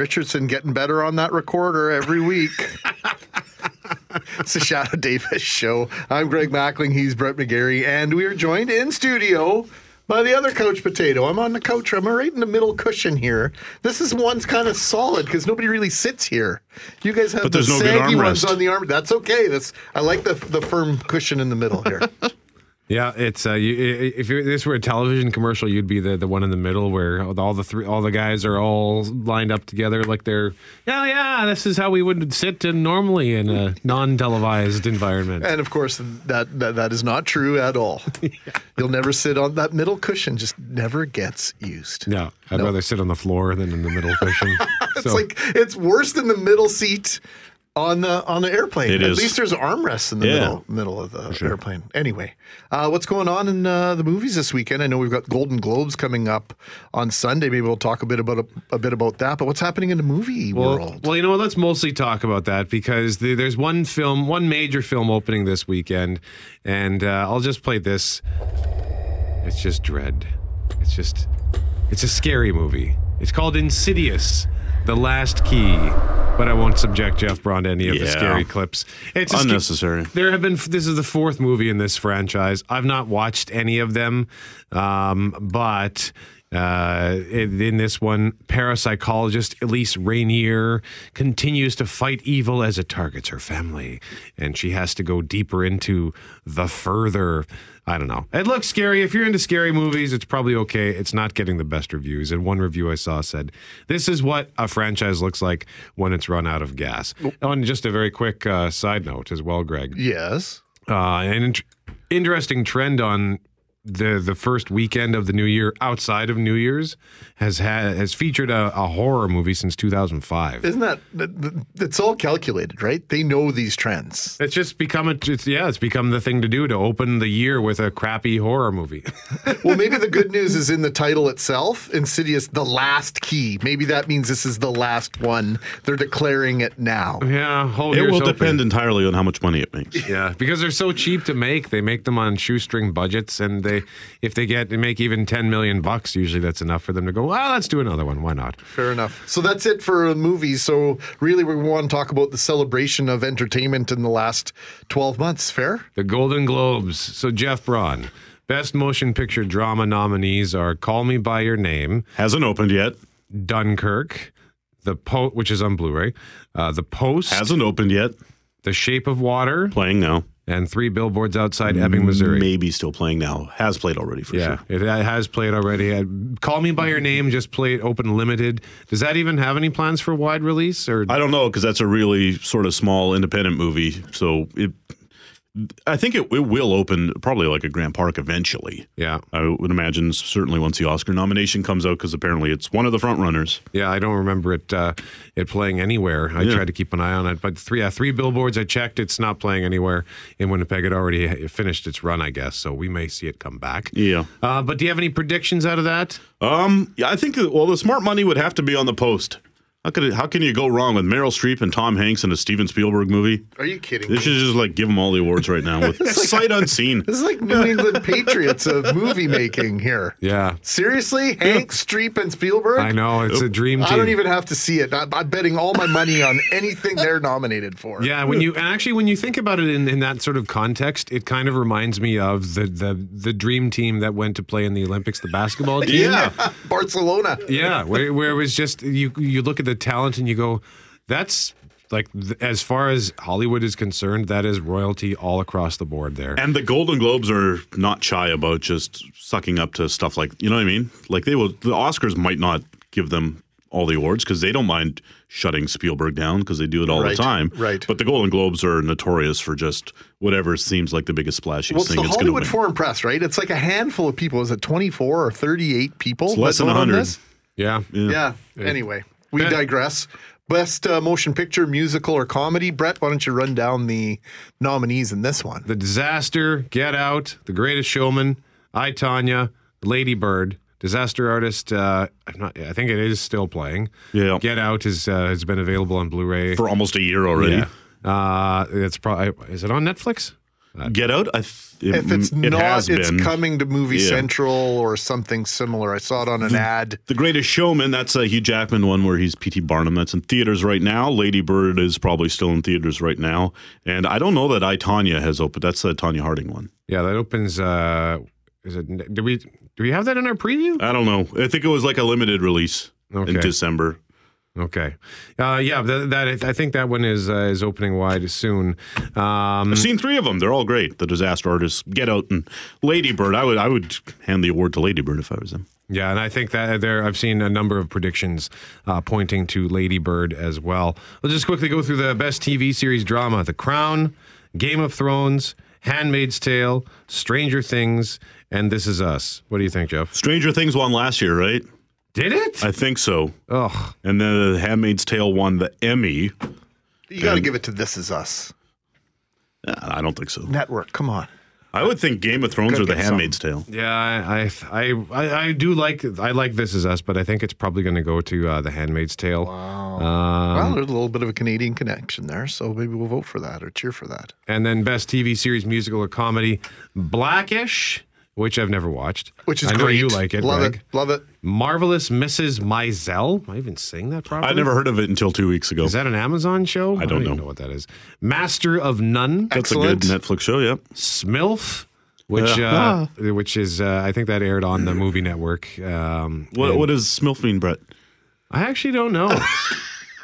S3: Richardson getting better on that recorder every week. it's the Shadoe Davis Show. I'm Greg Mackling. He's Brett McGarry. And we are joined in studio by the other Coach Potato. I'm on the couch. I'm right in the middle cushion here. This is one's kind of solid because nobody really sits here. You guys have
S6: But
S3: the
S6: there's no good
S3: saggy ones on the arm. That's okay. That's I like the the firm cushion in the middle here.
S2: Yeah, it's uh, you, if this were a television commercial, you'd be the, the one in the middle where all the three all the guys are all lined up together like they're yeah yeah this is how we would sit in normally in a non televised environment.
S3: and of course, that, that that is not true at all. You'll never sit on that middle cushion. Just never gets used.
S2: No, I'd
S3: No.
S2: rather sit on the floor than in the middle cushion.
S3: It's
S2: So-
S3: like it's worse than the middle seat on the on the airplane.
S6: It
S3: At
S6: is.
S3: least there's armrests in the
S6: Yeah.
S3: middle middle of the airplane. Anyway, uh, what's going on in uh, the movies this weekend? I know we've got Golden Globes coming up on Sunday. Maybe we'll talk a bit about a, a bit about that. But what's happening in the movie
S2: Well,
S3: world?
S2: well, you know what? Let's mostly talk about that because the, there's one film, one major film opening this weekend, and uh, I'll just play this. It's just dread. It's just, it's a scary movie. It's called Insidious: The Last Key. But I won't subject Jeff Braun to any of the
S6: Yeah.
S2: scary clips. It's sca-
S6: Unnecessary.
S2: there have been. This is the fourth movie in this franchise. I've not watched any of them, um, but uh, in, this one, parapsychologist Elise Rainier continues to fight evil as it targets her family, and she has to go deeper into the further. I don't know. It looks scary. If you're into scary movies, it's probably okay. It's not getting the best reviews. And one review I saw said, "This is what a franchise looks like when it's run out of gas." Oh, and just a very quick uh, side note as well, Greg
S3: yes.
S2: uh, an int- interesting trend on the the first weekend of the new year outside of New Year's has had has featured a, a horror movie since 2005.
S3: Isn't that, that, that- it's all calculated, right? They know these trends.
S2: It's just become a it's, yeah, it's become the thing to do to open the year with a crappy horror movie.
S3: Well, maybe the good news is in the title itself Insidious, the last key. Maybe that means this is the last one. They're declaring it now.
S2: yeah, hold
S6: It will
S2: open.
S6: depend entirely on how much money it makes.
S2: Yeah, because they're so cheap to make. They make them on shoestring budgets, and they if they get they make even ten million bucks, usually that's enough for them to go. Well, let's do another one. Why not?
S3: Fair enough. So that's it for movies. So really, we want to talk about the celebration of entertainment in the last 12 months. Fair?
S2: The Golden Globes. So Jeff Braun, best motion picture drama nominees are Call Me by Your Name,
S6: Hasn't opened yet.
S2: Dunkirk, The Po, which is on Blu-ray, uh, The Post,
S6: Hasn't opened yet.
S2: The Shape of Water,
S6: Playing now.
S2: And Three Billboards Outside Ebbing, Missouri.
S6: Maybe still playing now. Has played already for
S2: Yeah,
S6: sure.
S2: it has played already. Uh, Call Me by Your Name just played open limited. Does that even have any plans for wide release? Or
S6: I don't know because that's a really sort of small independent movie. So it, I think it, it will open probably like a Grant Park eventually.
S2: yeah,
S6: I would imagine certainly once the Oscar nomination comes out because apparently it's one of the front runners.
S2: yeah. I don't remember it uh, it playing anywhere. I
S6: Yeah.
S2: tried to keep an eye on it, but three yeah, three billboards. I checked. It's not playing anywhere in Winnipeg. It already finished its run, I guess. So we may see it come back.
S6: Yeah.
S2: Uh, but do you have any predictions out of that?
S6: Um. Yeah. I think. Well, the smart money would have to be on the post. How could it, how can you go wrong with Meryl Streep and Tom Hanks in a Steven Spielberg movie?
S3: Are you kidding
S6: They
S3: me?
S6: should just like give them all the awards right now with sight unseen.
S3: This is like New England Patriots of movie making here.
S2: Yeah,
S3: Seriously? Hanks, Streep, and Spielberg?
S2: I know it's a dream team.
S3: I don't even have to see it. I- I'm betting all my money on anything they're nominated for.
S2: Yeah, when you and actually when you think about it in, in that sort of context, it kind of reminds me of the the the dream team that went to play in the Olympics, the basketball team.
S6: Yeah.
S3: Barcelona.
S2: Yeah, where, where it was just you you look at the talent and you go, that's like th- as far as Hollywood is concerned, that is royalty all across the board there.
S6: And the Golden Globes are not shy about just sucking up to stuff like you know what I mean. Like they will. The Oscars might not give them all the awards because they don't mind shutting Spielberg down because they do it all
S3: Right,
S6: the time.
S3: right.
S6: But the Golden Globes are notorious for just whatever seems like the biggest splashiest
S3: Well, it's
S6: thing.
S3: the
S6: it's going to
S3: Hollywood
S6: win.
S3: Foreign Press, right? It's like a handful of people. Is it 24 or 38 people?
S6: It's less
S3: that
S6: than
S3: vote
S6: 100.
S3: this?
S2: yeah.
S3: Yeah. Anyway, we digress. Best uh, motion picture, musical, or comedy. Brett, why don't you run down the nominees in this one?
S2: The Disaster, Get Out, The Greatest Showman, I Tonya, Lady Bird. Disaster Artist, uh, I'm not, I think it is still playing.
S6: Yeah.
S2: Get Out is uh, has been available on Blu-ray
S6: for almost a year already.
S2: Yeah. Uh, it's probably is it on Netflix?
S6: Get Out. I th- it,
S3: If it's
S6: it
S3: not,
S6: has
S3: it's
S6: been.
S3: coming to Movie
S6: Yeah.
S3: Central or something similar. I saw it on an ad.
S6: The Greatest Showman, that's a Hugh Jackman one where he's P.T. Barnum. That's in theaters right now. Lady Bird is probably still in theaters right now. And I don't know that I, Tonya has opened. That's the Tonya Harding one.
S2: Yeah, that opens. Uh, is it? Do we do we have that in our preview?
S6: I don't know. I think it was like a limited release
S2: Okay.
S6: in December.
S2: Okay. Uh, yeah, that, that I think that one is uh, is opening wide soon. Um,
S6: I've seen three of them. They're all great. The Disaster Artist, Get Out, and Lady Bird. I would I would hand the award to Lady Bird if I was them.
S2: yeah, and I think that there I've seen a number of predictions uh, pointing to Lady Bird as well. Let's just quickly go through the best TV series drama: The Crown, Game of Thrones, Handmaid's Tale, Stranger Things, and This Is Us. What do you think, Jeff?
S6: Stranger Things won last year, right?
S2: Did it?
S6: I think so.
S2: Ugh.
S6: And then The Handmaid's Tale won the Emmy.
S3: You got to give it to This Is Us
S6: I don't think so.
S3: Network. Come on.
S6: I would think Game of Thrones
S3: Gotta
S6: or The
S3: get
S6: Handmaid's Tale.
S2: Yeah, I, I, I, I do like I like This Is Us, but I think it's probably going to go to uh, The Handmaid's Tale.
S3: Wow.
S2: Um,
S3: well, there's a little bit of a Canadian connection there, so maybe we'll vote for that or cheer for that.
S2: And then best TV series, musical or comedy, Blackish, which I've never watched.
S3: Which is
S2: I know
S3: great.
S2: you like it,
S3: Love
S2: Greg.
S3: it. Love it.
S2: Marvelous Mrs. Maisel. Am I even saying that properly?
S6: I never heard of it until two weeks ago.
S2: Is that an Amazon show? I
S6: don't
S2: even
S6: know.
S2: know what that is. Master of None.
S6: That's a good Netflix show. Yep.
S2: Smilf. Which
S6: Yeah.
S2: uh, which is uh, I think that aired on the movie network. Um,
S6: What
S2: and
S6: What does Smilf mean, Brett?
S2: I actually don't know.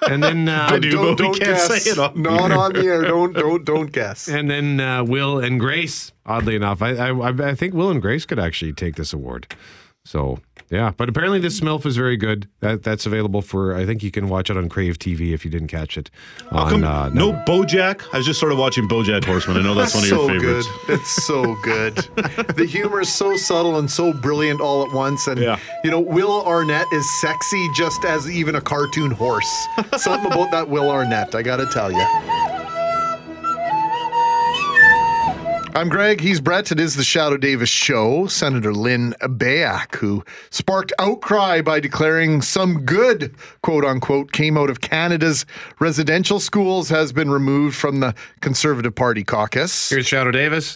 S2: and then uh,
S6: I do, but we can't
S3: guess.
S6: say it on
S3: Not
S6: here.
S3: on the air. Don't don't don't guess.
S2: And then uh, Will and Grace. Oddly enough, I, I I think Will and Grace could actually take this award. So yeah, but apparently this MILF is very good. That that's available for. I think you can watch it on Crave TV if you didn't catch it. On,
S6: come
S2: uh,
S6: no BoJack? I was just sort of watching BoJack Horseman. I know that's one of your
S3: so
S6: favorites.
S3: good. It's so good. the humor is so subtle and so brilliant all at once. And
S6: Yeah.
S3: you know, Will Arnett is sexy just as even a cartoon horse. Something about that Will Arnett, I gotta tell you. I'm Greg. He's Brett. It is the Shadoe Davis show. Senator Lynn Beyak, who sparked outcry by declaring some good, quote unquote, came out of Canada's residential schools, has been removed from the Conservative Party caucus.
S2: Here's Shadoe Davis.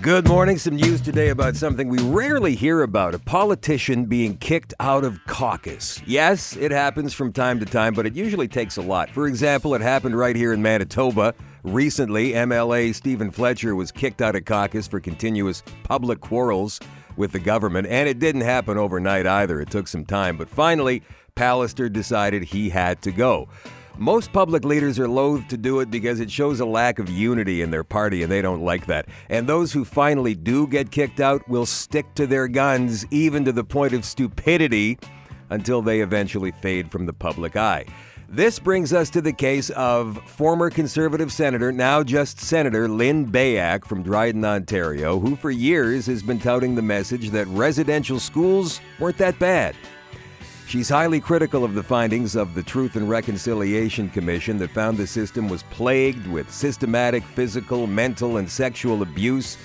S4: Good morning. Some news today about something we rarely hear about a politician being kicked out of caucus. Yes, it happens from time to time, but it usually takes a lot. For example, it happened right here in Manitoba. Recently, MLA Steven Fletcher was kicked out of caucus for continuous public quarrels with the government, and it didn't happen overnight either. It took some time, but finally, Pallister decided he had to go. Most public leaders are loath to do it because it shows a lack of unity in their party and they don't like that. And those who finally do get kicked out will stick to their guns, even to the point of stupidity, until they eventually fade from the public eye. This brings us to the case of former Conservative Senator, now just Senator Lynn Beyak from Dryden, Ontario, who for years has been touting the message that residential schools weren't that bad. She's highly critical of the findings of the Truth and Reconciliation Commission that found the system was plagued with systematic physical, mental, and sexual abuse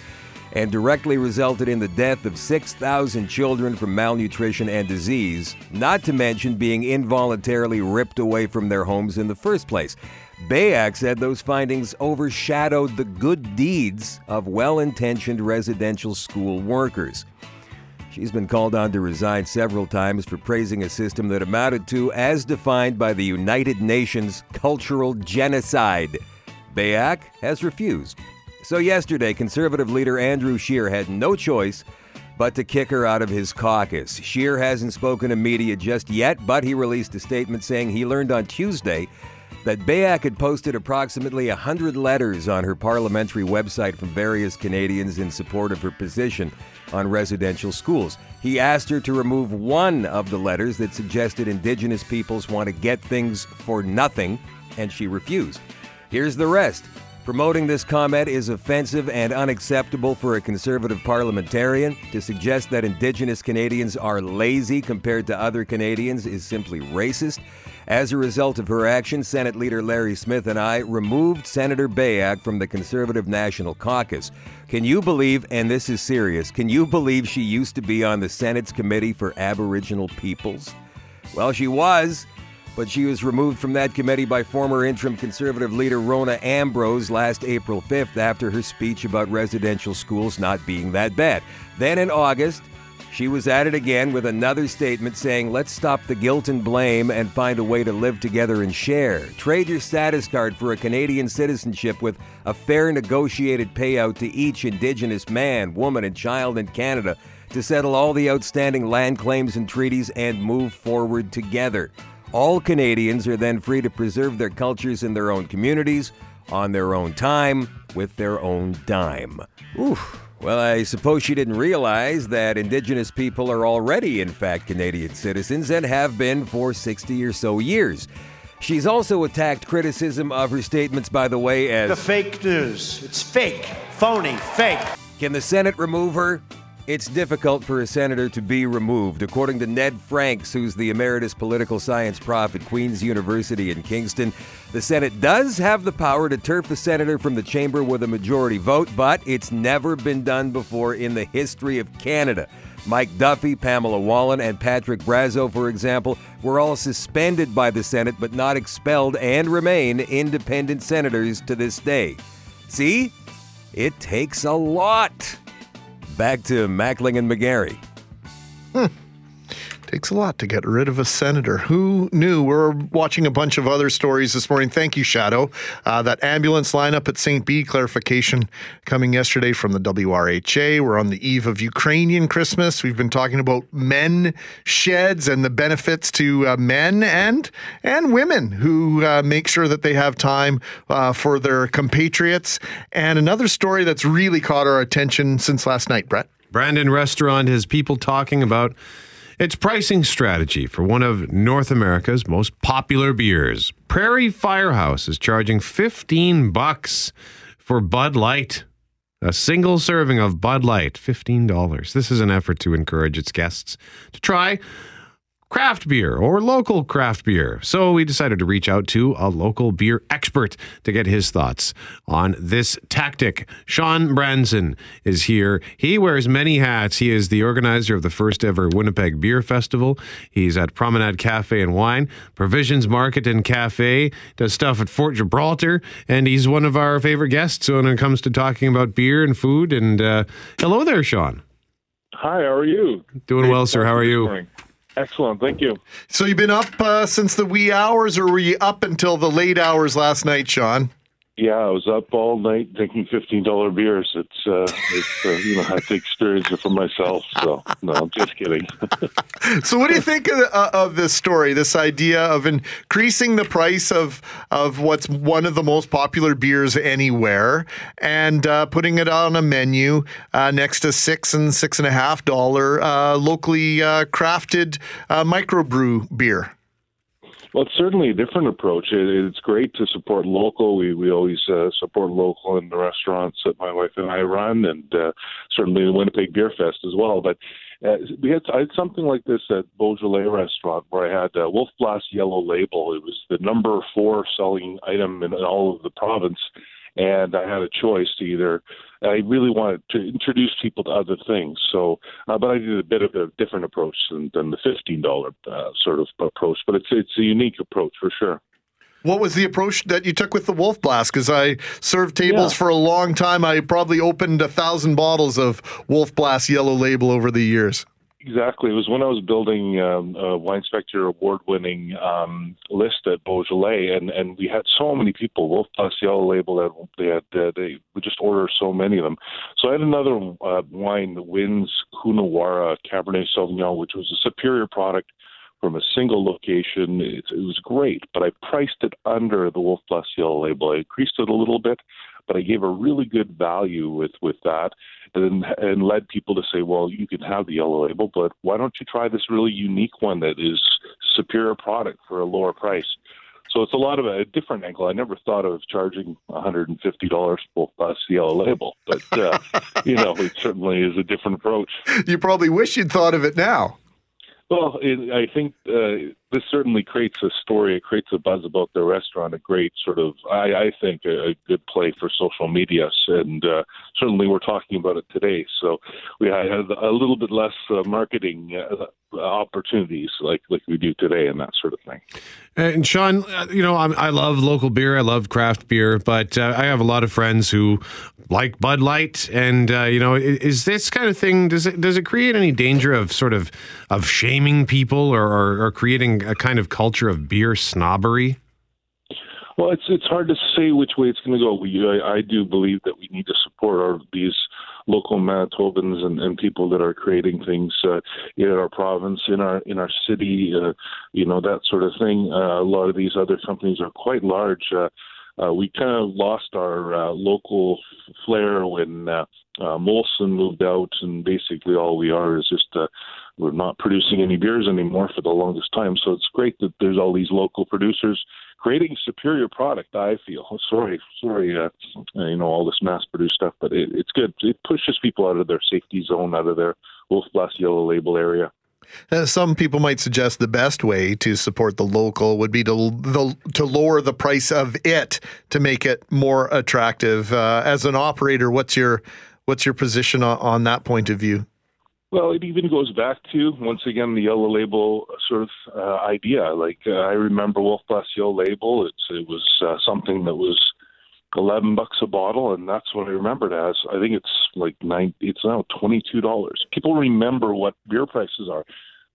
S4: and directly resulted in the death of 6,000 children from malnutrition and disease, not to mention being involuntarily ripped away from their homes in the first place. Beyak said those findings overshadowed the good deeds of well intentioned residential school workers. She's been called on to resign several times for praising a system that amounted to, as defined by the United Nations, cultural genocide. Beyak has refused. So, yesterday, Conservative leader Andrew Scheer had no choice but to kick her out of his caucus. Scheer hasn't spoken to media just yet, but he released a statement saying he learned on Tuesday that Beyak had posted approximately 100 letters on her parliamentary website from various Canadians in support of her position on residential schools. He asked her to remove one of the letters that suggested Indigenous peoples want to get things for nothing, and she refused. Here's the rest. Promoting this comment is offensive and unacceptable for a conservative parliamentarian. To suggest that Indigenous Canadians are lazy compared to other Canadians is simply racist. As a result of her action, Senate Leader Larry Smith and I removed Senator Beyak from the Conservative National Caucus. Can you believe, and this is serious, can you believe she used to be on the Senate's Committee for Aboriginal Peoples? Well, she was, but she was removed from that committee by former interim conservative leader Rona Ambrose last April 5th after her speech about residential schools not being that bad. Then in August, she was at it again with another statement saying, Let's stop the guilt and blame and find a way to live together and share. Trade your status card for a Canadian citizenship with a fair negotiated payout to each Indigenous man, woman, and child in Canada to settle all the outstanding land claims and treaties and move forward together. All Canadians are then free to preserve their cultures in their own communities, on their own time, with their own dime. Oof. Well, I suppose she didn't realize that Indigenous people are already, in fact, Canadian citizens and have been for 60 or so years. She's also attacked criticism of her statements, by the way, as
S13: The fake news. It's fake, phony, fake.
S4: Can the Senate remove her? It's difficult for a senator to be removed. According to Ned Franks, who's the emeritus political science prof at Queen's University in Kingston, the Senate does have the power to turf a senator from the chamber with a majority vote, but it's never been done before in the history of Canada. Mike Duffy, Pamela Wallin, and Patrick Brazeau, for example, were all suspended by the Senate but not expelled and remain independent senators to this day. See? It takes a lot. Back to Mackling and McGarry. Hmm.
S3: Takes a lot to get rid of a senator. Who knew? We're watching a bunch of other stories this morning. Thank you, Shadoe. Uh, that ambulance lineup at St. B clarification coming yesterday from the WRHA. We're on the eve of Ukrainian Christmas. We've been talking about men sheds and the benefits to uh, men and and women who uh, make sure that they have time uh, for their compatriots. And another story that's really caught our attention since last night, Brett.
S2: Brandon Restaurant has people talking about its pricing strategy for one of North America's most popular beers. Prairie Firehouse is charging 15 bucks for Bud Light. A single serving of Bud Light, $15. This is an effort to encourage its guests to try craft beer or local craft beer. So we decided to reach out to a local beer expert to get his thoughts on this tactic. Sean Branson is here. He wears many hats. He is the organizer of the first ever Winnipeg Beer Festival. He's at Promenade Cafe and Wine, Provisions Market and Cafe, does stuff at Fort Gibraltar, and he's one of our favorite guests when it comes to talking about beer and food. And uh, hello there, Sean.
S14: Hi, how are you?
S2: Doing well, sir. How are you?
S14: Excellent, thank you.
S3: So you've been up uh, since the wee hours, or were you up until the late hours last night, Sean?
S14: Yeah, I was up all night drinking fifteen dollar beers. It's, uh, it's uh, you know, I have to experience it for myself. So no, I'm just kidding.
S3: So what do you think of, uh, of this story? This idea of increasing the price of of what's one of the most popular beers anywhere, and uh, putting it on a menu uh, next to six and six and a half dollar uh, locally crafted microbrew beer.
S14: Well, it's certainly a different approach. It, it's great to support local. We we always uh, support local in the restaurants that my wife and I run, and uh, certainly the Winnipeg Beer Fest as well. But uh, we had I had something like this at Beaujolais restaurant where I had uh, Wolf Blass Yellow Label. It was the number four selling item in all of the province, and I had a choice to either. I really wanted to introduce people to other things, so uh, but I did a bit of a different approach than, than the fifteen dollar uh, sort of approach. But it's it's a unique approach for sure.
S3: What was the approach that you took with the Wolf Blass? Because I served tables
S14: Yeah.
S3: for a long time. I probably opened a thousand bottles of Wolf Blass Yellow Label over the years.
S14: Exactly. It was when I was building um, a Wine Spectator award-winning um, list at Beaujolais, and, and we had so many people. Wolf Blass Yellow Label, that they had uh, they would just order so many of them. So I had another uh, wine, the Wynns Coonawarra Cabernet Sauvignon, which was a superior product from a single location. It, it was great, but I priced it under the Wolf Blass Yellow Label. I increased it a little bit, but I gave a really good value with with that, and and led people to say, well, you can have the Yellow Label, but why don't you try this really unique one that is superior product for a lower price? So it's a lot of a different angle. I never thought of charging $150 for plus the yellow label, but uh, you know, it certainly is a different approach.
S3: You probably wish you'd thought of it now.
S14: Well, it, I think uh, this certainly creates a story. It creates a buzz about the restaurant. A great sort of, I, I think, a, a good play for social media, and uh, certainly we're talking about it today. So we had a little bit less uh, marketing uh, opportunities like like we do today, and that sort of thing.
S2: And Sean, uh, you know, I'm, I love local beer. I love craft beer, but uh, I have a lot of friends who like Bud Light. And uh, you know, i- is this kind of thing does it does it create any danger of sort of of shaming people or, or, or a kind of culture of beer snobbery?
S14: Well, it's it's hard to say which way it's going to go. We, I, I do believe that we need to support our these local Manitobans and, and people that are creating things uh, in our province, in our in our city, uh, you know that sort of thing. Uh, a lot of these other companies are quite large. Uh, uh, we kind of lost our uh, local flair when uh, uh, Molson moved out, and basically all we are is just uh, we're not producing any beers anymore for the longest time. So it's great that there's all these local producers creating superior product. I feel sorry, sorry, uh, uh, you know all this mass-produced stuff, but it, it's good. It pushes people out of their safety zone, out of their Wolf Blass Yellow Label area.
S3: Uh, some people might suggest the best way to support the local would be to the, to lower the price of it to make it more attractive. Uh, as an operator, what's your what's your position on, on that point of view?
S14: Well, it even goes back to once again the yellow label sort of uh, idea. Like uh, I remember Wolf Blass Yellow Label. It's it was uh, something that was eleven bucks a bottle, and that's what I remember it as. I think it's like nine. It's now twenty two dollars. People remember what beer prices are.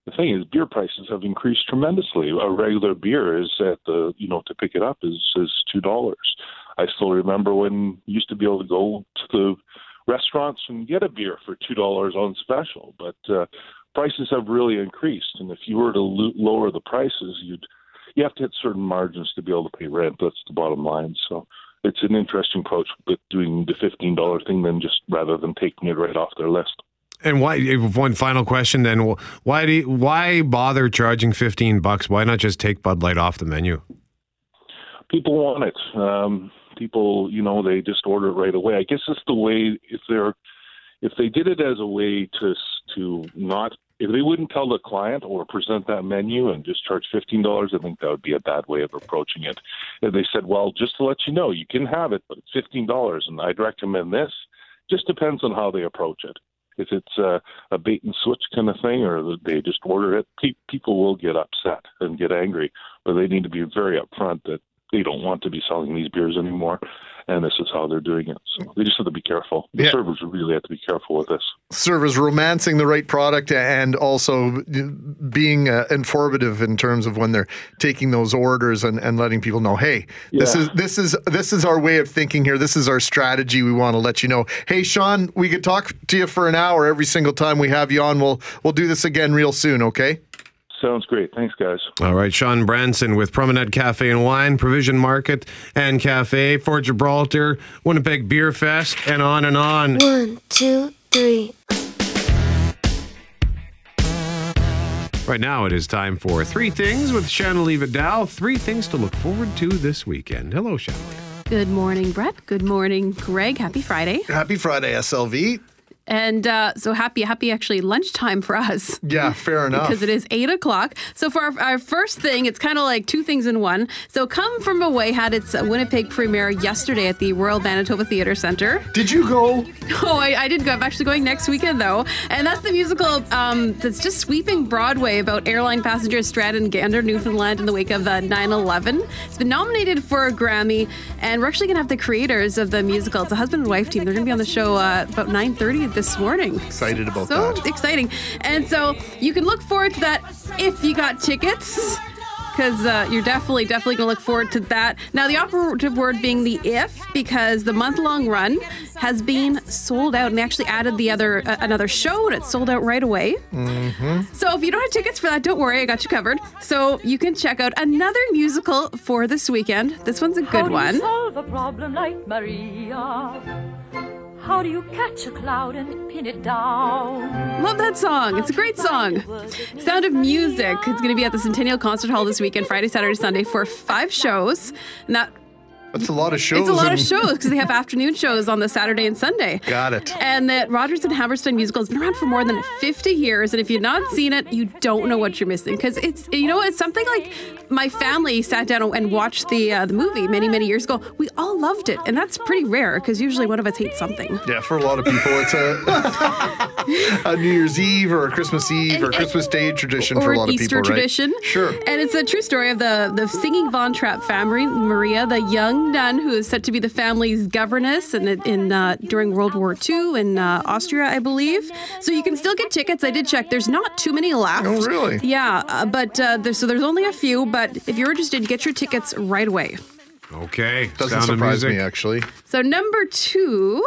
S14: The thing is, beer prices have increased tremendously. A regular beer is at the you know to pick it up is is two dollars. I still remember when you used to be able to go to the restaurants and get a beer for two dollars on special, but uh, prices have really increased. And if you were to lo- lower the prices, you'd you have to hit certain margins to be able to pay rent. That's the bottom line. So it's an interesting approach with doing the fifteen dollar thing than just rather than taking it right off their list.
S2: And why? One final question then. Why do you, why bother charging fifteen bucks? Why not just take Bud Light off the menu?
S14: people want it. Um, people, you know, they just order it right away. I guess it's the way if they're if they did it as a way to to not if they wouldn't tell the client or present that menu and just charge fifteen dollars, I think that would be a bad way of approaching it. If they said, "Well, just to let you know, you can have it, but it's fifteen dollars, and I'd recommend this," just depends on how they approach it. If it's a, a bait and switch kind of thing, or they just order it, pe- people will get upset and get angry. But they need to be very upfront that they don't want to be selling these beers anymore, and this is how they're doing it. So they just have to be careful. The
S3: Yeah.
S14: servers really have to be careful with this.
S3: Servers romancing the right product and also being uh, informative in terms of when they're taking those orders and, and letting people know, hey, this
S14: Yeah.
S3: is this is this is our way of thinking here. This is our strategy. We want to let you know. Hey, Sean, we could talk to you for an hour every single time we have you on. We'll we'll do this again real soon. Okay.
S14: Sounds great. Thanks, guys.
S2: All right, Sean Branson with Promenade Cafe and Wine, Provision Market and Cafe, for Gibraltar, Winnipeg Beer Fest, and on and on.
S15: One, two, three.
S2: Right now, it is time for Three Things with Shanley Vidal. Three things to look forward to this weekend. Hello, Shanley.
S10: Good morning, Brett. Good morning, Greg. Happy Friday.
S3: Happy Friday, SLV.
S10: And uh, so happy, happy actually lunchtime for us.
S3: Yeah, fair enough.
S10: Because it is eight o'clock. So for our, our first thing, it's kind of like two things in one. So Come From Away had its uh, Winnipeg premiere yesterday at the Royal Manitoba Theatre Centre.
S3: Did you go?
S10: No, I, I did go. I'm actually going next weekend though, and that's the musical um, that's just sweeping Broadway about airline passengers stranded in Gander, Newfoundland, in the wake of the 9/11. It's been nominated for a Grammy, and we're actually gonna have the creators of the musical. It's a husband and wife team. They're gonna be on the show uh, about 9:30 this morning.
S3: Excited about
S10: So
S3: that.
S10: So exciting. And so you can look forward to that if you got tickets. Because uh, you're definitely, definitely going to look forward to that. Now, the operative word being the if, because the month long run has been sold out. And they actually added the other uh, another show, and it's sold out right away.
S3: Mm-hmm.
S10: So if you don't have tickets for that, don't worry, I got you covered. So you can check out another musical for this weekend. This one's a
S16: How
S10: good
S16: do you
S10: one.
S16: How do you catch a cloud and pin it down?
S10: Love that song. It's a great song. Sound of Music is going to be at the Centennial Concert Hall this weekend, Friday, Saturday, Sunday, for five shows. And that
S3: That's a lot of shows.
S10: it's a lot of shows because they have afternoon shows on the Saturday and Sunday.
S3: Got it.
S10: And that Rodgers and Hammerstein musical has been around for more than 50 years. And if you've not seen it, you don't know what you're missing. Because it's, you know, it's something like my family sat down and watched the uh, the movie many, many years ago. We all loved it. And that's pretty rare because usually one of us hates something.
S3: Yeah, for a lot of people, it's a a New Year's Eve or a Christmas Eve or Christmas Day tradition
S10: or
S3: for a lot of
S10: Easter
S3: people, right?
S10: tradition.
S3: Sure.
S10: And it's a true story of the the singing Von Trapp family, Maria, the young nun who is said to be the family's governess in in uh, during World War II in uh, Austria, I believe. So you can still get tickets. I did check. There's not too many left.
S3: Oh, really?
S10: Yeah, uh, but uh, there's, so there's only a few. But if you're interested, get your tickets right away.
S2: Okay.
S3: Doesn't
S2: Sound
S3: surprise me, actually.
S10: So number two,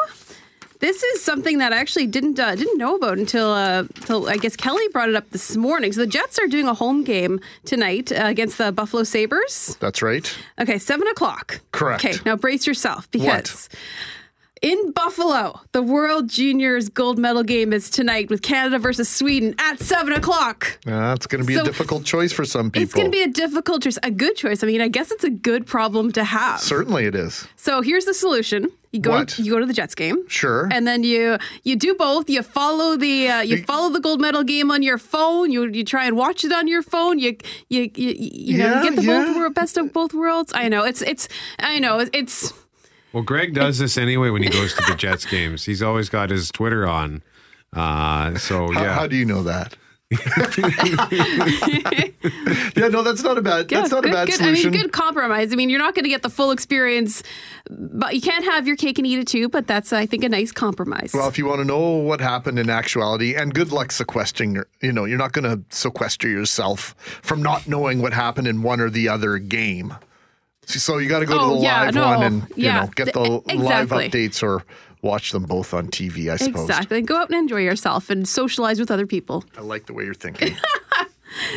S10: this is something that I actually didn't uh, didn't know about until uh, until I guess Kelly brought it up this morning. So the Jets are doing a home game tonight uh, against the Buffalo Sabres.
S3: That's right.
S10: Okay, seven o'clock.
S3: Correct.
S10: Okay, now brace yourself because. In Buffalo, the World Juniors gold medal game is tonight with Canada versus Sweden at 7 o'clock.
S3: Uh, going to be
S10: So-
S3: a difficult choice for some people.
S10: It's going to be a difficult choice, a good choice. I mean, I guess it's a good problem to have.
S3: Certainly, it is.
S10: So here's the solution: you go,
S3: What?
S10: you go to the Jets game,
S3: Sure.
S10: and then you you do both. You follow the uh, you follow the gold medal game on your phone. You you try and watch it on your phone. You you you, you know
S3: Yeah,
S10: you get the
S3: yeah.
S10: both best of both worlds. I know it's it's I know it's
S2: Well, Greg does this anyway when he goes to the Jets games. He's always got his Twitter on. Uh, so
S3: How,
S2: yeah.
S3: how do you know that? yeah, no, that's not a bad.
S10: yeah,
S3: that's not
S10: good,
S3: a bad
S10: good,
S3: solution.
S10: I mean, good compromise. I mean, you're not going to get the full experience, but you can't have your cake and eat it too. But that's I think a nice compromise.
S3: Well, if you want to know what happened in actuality, and good luck sequestering, your- you know, you're not going to sequester yourself from not knowing what happened in one or the other game. So- you got to go
S10: Oh,
S3: to the
S10: yeah,
S3: live
S10: no,
S3: one and you
S10: yeah,
S3: know get the
S10: th-
S3: live updates or watch them both on TV. I suppose.
S10: Exactly. Go out and enjoy yourself and socialize with other people.
S3: I like the way you're thinking.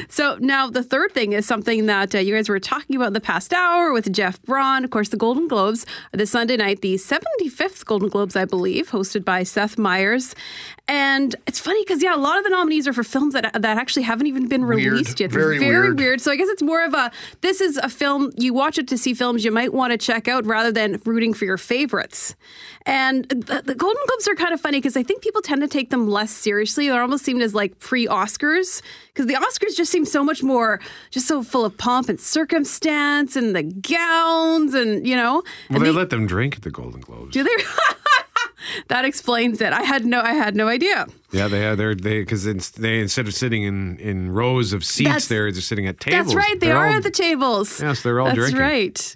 S10: So now the third thing is something that uh, you guys were talking about in the past hour with Jeff Braun. Of course, the Golden Globes this Sunday night, the 75th Golden Globes, I believe, hosted by Seth Meyers. And it's funny because yeah, a lot of the nominees are for films that that actually haven't even been
S3: Weird.
S10: released yet.
S3: Very weird.
S10: So I guess it's more of a this is a film you watch it to see films you might want to check out rather than rooting for your favorites. And the, the Golden Globes are kind of funny because I think people tend to take them less seriously. They're almost seen as like pre Oscars because the Oscars just seem so much more, just so full of pomp and circumstance and the gowns and, you know.
S2: Well, they
S10: the-
S2: let them drink at the Golden Globes.
S10: do they? that explains it. I had no, I had no idea.
S2: Yeah, they have. They're they because they instead of sitting in in rows of seats,
S10: That's-
S2: they're just sitting at tables.
S10: That's right. They
S2: They're
S10: are
S2: all-
S10: at the tables.
S2: Yes, they're all
S10: That's
S2: drinking.
S10: right.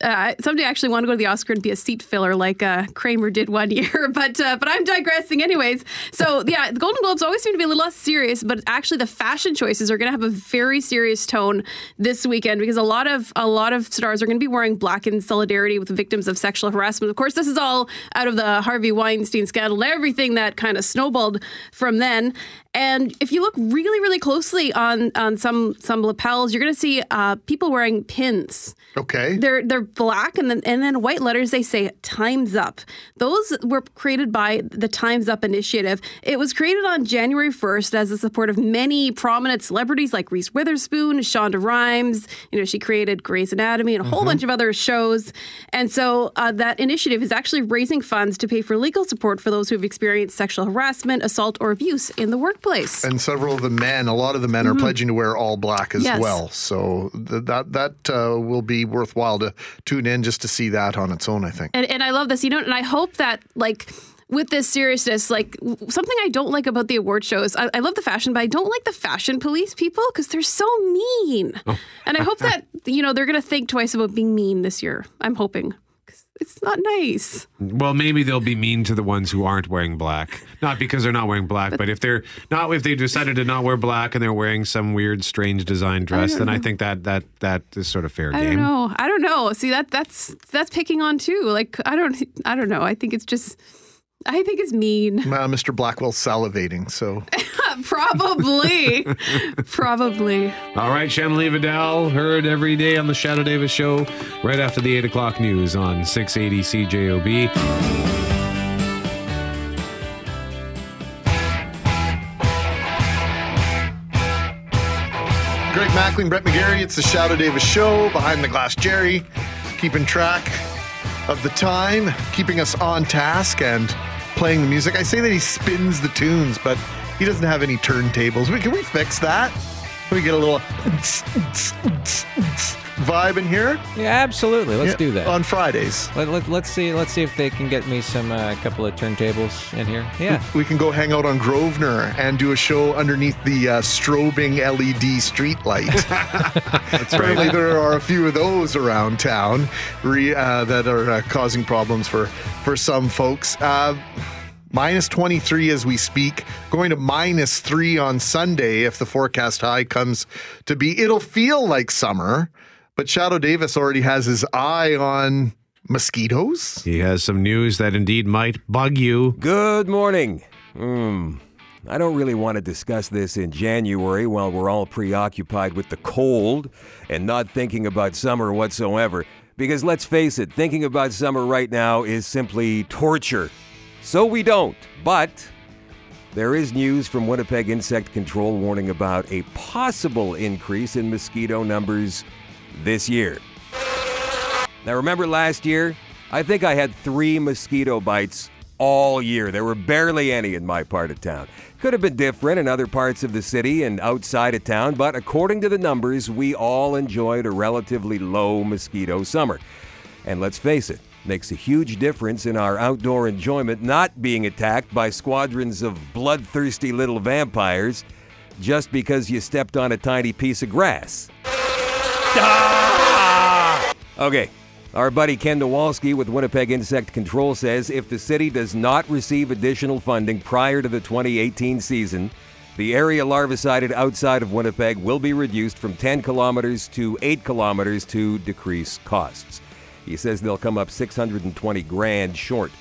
S10: Uh, someday I actually want to go to the Oscar and be a seat filler like uh, Kramer did one year, but uh, but I'm digressing anyways. So yeah, the Golden Globes always seem to be a little less serious, but actually the fashion choices are going to have a very serious tone this weekend because a lot of a lot of stars are going to be wearing black in solidarity with victims of sexual harassment. Of course, this is all out of the Harvey Weinstein scandal and everything that kind of snowballed from then. And if you look really, really closely on on some some lapels, you're going to see uh, people wearing pins.
S3: Okay.
S10: They're they're black and then and then white letters they say Times Up. Those were created by the Times Up initiative. It was created on January 1st as the support of many prominent celebrities like Reese Witherspoon, Shonda Rhimes. You know, she created Grey's Anatomy and a whole bunch of other shows. And so uh, that initiative is actually raising funds to pay for legal support for those who have experienced sexual harassment, assault, or abuse in the workplace.
S3: And several of the men, a lot of the men are pledging to wear all black as
S10: Mm-hmm. Yes.
S3: well. So th- that that uh, will be worthwhile to tune in just to see that on its own. I think.
S10: And, and I love this, you know, and I hope that like with this seriousness, like something I don't like about the award shows, I, I love the fashion, but I don't like the fashion police people because they're so mean. Oh. And I hope that, you know, they're going to think twice about being mean this year. I'm hoping. It's not nice.
S2: Well, maybe they'll be mean to the ones who aren't wearing black. Not because they're not wearing black, but if they're not, if they decided to not wear black and they're wearing some weird, strange design dress,
S10: don't
S2: then I think that that that is sort of fair
S10: I
S2: game.
S10: I don't know. I don't know. See that that's that's picking on too. Like I don't I don't know. I think it's just I think it's mean.
S3: Uh, Mr. Blackwell's salivating. So
S10: Probably. Probably.
S2: All right, Shanley Vidal, heard every day on the Shadoe Davis Show, right after the 8 o'clock news on 680 CJOB.
S3: Greg Mackling, Brett McGarry. It's the Shadoe Davis Show. Behind the glass, Jerry, keeping track of the time, keeping us on task, and playing the music. I say that he spins the tunes, but he doesn't have any turntables. Can we fix that? Can we get a little vibe in here?
S11: Yeah, absolutely. Let's
S3: Yeah,
S11: do that
S3: on Fridays.
S11: Let, let, let's see. Let's see if they can get me some uh, couple of turntables in here. Yeah.
S3: We can go hang out on Grosvenor and do a show underneath the uh, strobing LED street light. Apparently, there are a few of those around town re, uh, that are uh, causing problems for for some folks. Uh, minus 23 as we speak, going to minus three on Sunday if the forecast high comes to be. It'll feel like summer, but Shadoe Davis already has his eye on mosquitoes.
S2: He has some news that indeed might bug you.
S4: Good morning. Hmm. I don't really want to discuss this in January while we're all preoccupied with the cold and not thinking about summer whatsoever. Because let's face it, thinking about summer right now is simply torture. So we don't. But there is news from Winnipeg Insect Control warning about a possible increase in mosquito numbers this year. Now, remember last year? I think I had three mosquito bites all year. There were barely any in my part of town. Could have been different in other parts of the city and outside of town, but according to the numbers, we all enjoyed a relatively low mosquito summer. And let's face it, makes a huge difference in our outdoor enjoyment not being attacked by squadrons of bloodthirsty little vampires just because you stepped on a tiny piece of grass. Okay. Our buddy Ken Nawolsky with Winnipeg Insect Control says if the city does not receive additional funding prior to the 2018 season, the area larvicided outside of Winnipeg will be reduced from 10 kilometers to 8 kilometers to decrease costs. He says they'll come up 620 grand short.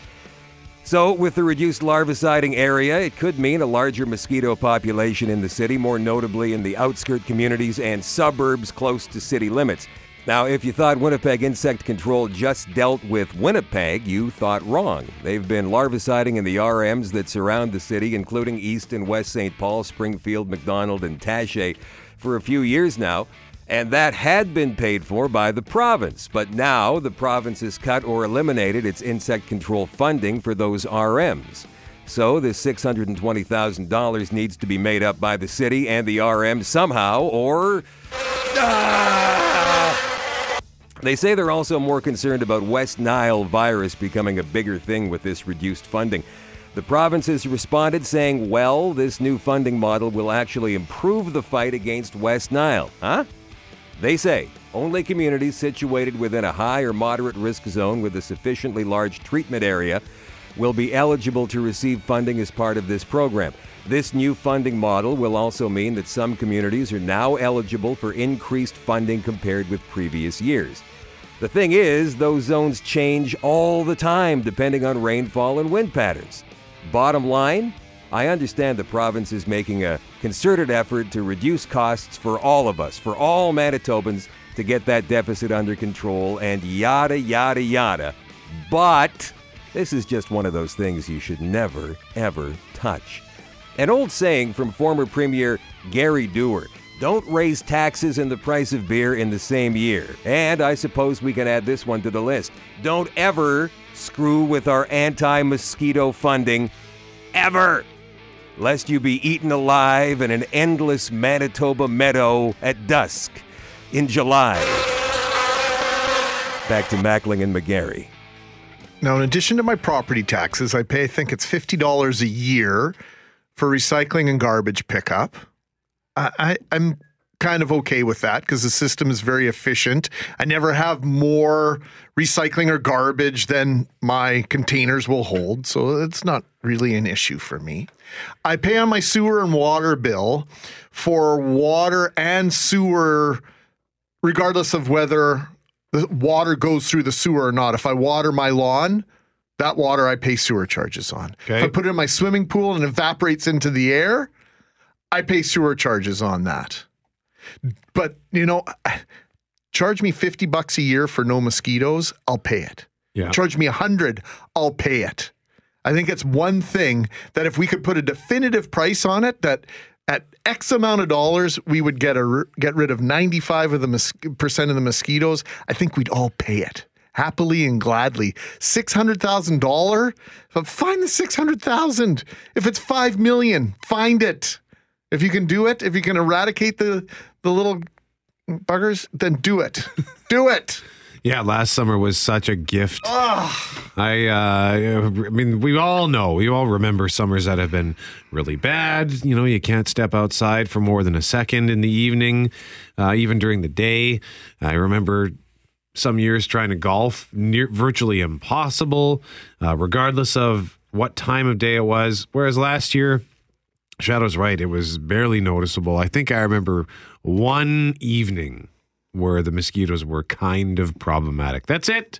S4: So, with the reduced larviciding area, it could mean a larger mosquito population in the city, more notably in the outskirt communities and suburbs close to city limits. Now, if you thought Winnipeg Insect Control just dealt with Winnipeg, you thought wrong. They've been larviciding in the RMs that surround the city, including East and West St. Paul, Springfield, Macdonald, and Taché, for a few years now. And that had been paid for by the province. But now the province has cut or eliminated its insect control funding for those RMs. So this $620,000 needs to be made up by the city and the RM somehow, or. Ah! They say they're also more concerned about West Nile virus becoming a bigger thing with this reduced funding. The province has responded saying, well, this new funding model will actually improve the fight against West Nile. Huh? They say only communities situated within a high or moderate risk zone with a sufficiently large treatment area will be eligible to receive funding as part of this program. This new funding model will also mean that some communities are now eligible for increased funding compared with previous years. The thing is, those zones change all the time depending on rainfall and wind patterns. Bottom line, I understand the province is making a concerted effort to reduce costs for all of us, for all Manitobans, to get that deficit under control and yada, yada, yada. But this is just one of those things you should never, ever touch. An old saying from former Premier Gary Doer don't raise taxes and the price of beer in the same year. And I suppose we can add this one to the list. Don't ever screw with our anti mosquito funding, ever, lest you be eaten alive in an endless Manitoba meadow at dusk in July. Back to Mackling and McGarry.
S3: Now, in addition to my property taxes, I pay, I think it's $50 a year for recycling and garbage pickup. I, I, I'm kind of okay with that because the system is very efficient. I never have more recycling or garbage than my containers will hold. So it's not really an issue for me. I pay on my sewer and water bill for water and sewer, regardless of whether the water goes through the sewer or not. If I water my lawn, that water I pay sewer charges on.
S2: Okay.
S3: If I put it in my swimming pool and evaporates into the air, I pay sewer charges on that. But, you know, charge me 50 bucks a year for no mosquitoes, I'll pay it.
S2: Yeah.
S3: Charge me 100, I'll pay it. I think it's one thing that if we could put a definitive price on it that at X amount of dollars we would get a get rid of 95 of the mos- percent of the mosquitoes, I think we'd all pay it happily and gladly. Six hundred thousand dollar, find the six hundred thousand. If it's five million, find it. If you can do it, if you can eradicate the the little buggers, then do it. do it.
S2: Yeah, last summer was such a gift. I, uh, I mean, we all know, we all remember summers that have been really bad. You know, you can't step outside for more than a second in the evening, uh, even during the day. I remember some years trying to golf, near virtually impossible, uh, regardless of what time of day it was. Whereas last year, Shadoe's right, it was barely noticeable. I think I remember one evening where the mosquitoes were kind of problematic. That's it.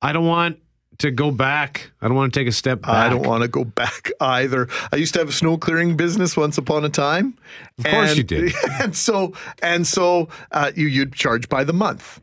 S2: I don't want to go back. I don't want to take a step back.
S3: I don't want to go back either. I used to have a snow clearing business once upon a time.
S2: Of course
S3: and,
S2: you did.
S3: And so and so uh, you you'd charge by the month,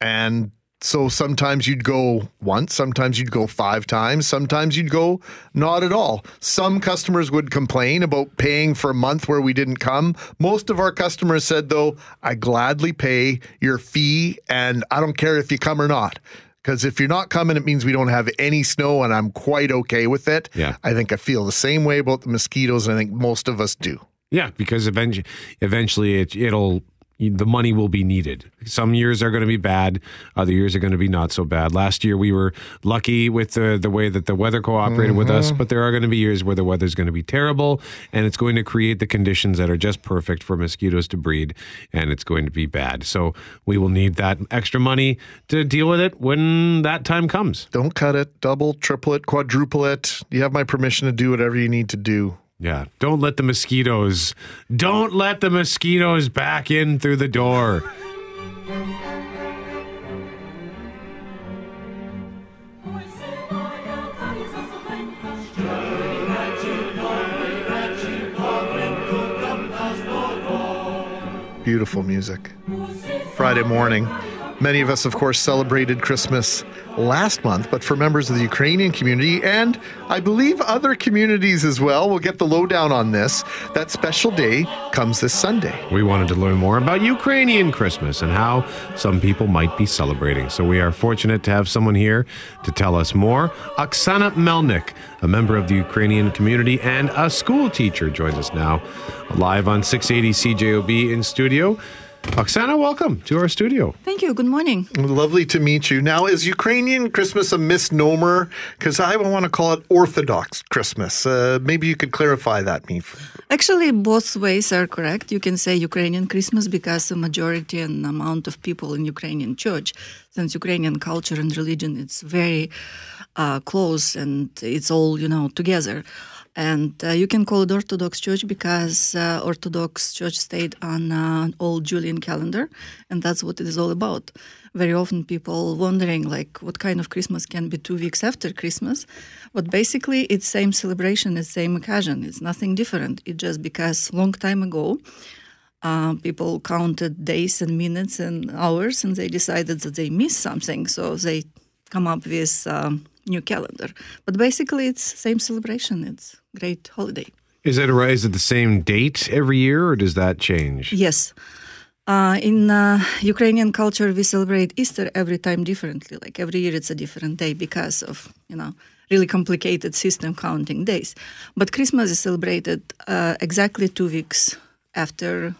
S3: and so sometimes you'd go once, sometimes you'd go five times, sometimes you'd go not at all. Some customers would complain about paying for a month where we didn't come. Most of our customers said though, I gladly pay your fee, and I don't care if you come or not. Because if you're not coming, it means we don't have any snow, and I'm quite okay with it.
S2: Yeah.
S3: I think I feel the same way about the mosquitoes, and I think most of us do.
S2: Yeah, because eventually, eventually it, it'll the money will be needed. Some years are going to be bad, other years are going to be not so bad. Last year we were lucky with the the way that the weather cooperated with us,
S3: Mhm.
S2: but there are going to be years where the weather is going to be terrible and it's going to create the conditions that are just perfect for mosquitoes to breed and it's going to be bad. So we will need that extra money to deal with it when that time comes.
S3: Don't cut it, double, triple it, quadruple it. You have my permission to do whatever you need to do.
S2: Yeah. Don't let the mosquitoes, don't let the mosquitoes back in through the door.
S3: Beautiful music. Friday morning. Many of us, of course, celebrated Christmas last month, but for members of the Ukrainian community and I believe other communities as well, we'll get the lowdown on this. That special day comes this Sunday.
S2: We wanted to learn more about Ukrainian Christmas and how some people might be celebrating. So we are fortunate to have someone here to tell us more. Oksana Melnik, a member of the Ukrainian community and a school teacher, joins us now live on 680 CJOB in studio. Oksana, welcome to our studio.
S17: Thank you. Good morning.
S3: Lovely to meet you. Now, is Ukrainian Christmas a misnomer? Because I want to call it Orthodox Christmas. Uh, maybe you could clarify that, me.
S17: Actually, both ways are correct. You can say Ukrainian Christmas because the majority and amount of people in Ukrainian church, since Ukrainian culture and religion, it's very uh, close and it's all you know together. And uh, you can call it Orthodox Church because uh, Orthodox Church stayed on uh, old Julian calendar, and that's what it is all about. Very often, people wondering like what kind of Christmas can be two weeks after Christmas, but basically it's same celebration, it's same occasion. It's nothing different. It's just because long time ago, uh, people counted days and minutes and hours, and they decided that they missed something, so they come up with. Um, new calendar. But basically, it's same celebration. It's great holiday.
S2: Is it, is it the same date every year, or does that change?
S17: Yes. Uh, in uh, Ukrainian culture, we celebrate Easter every time differently. Like every year, it's a different day because of you know really complicated system counting days. But Christmas is celebrated uh, exactly two weeks after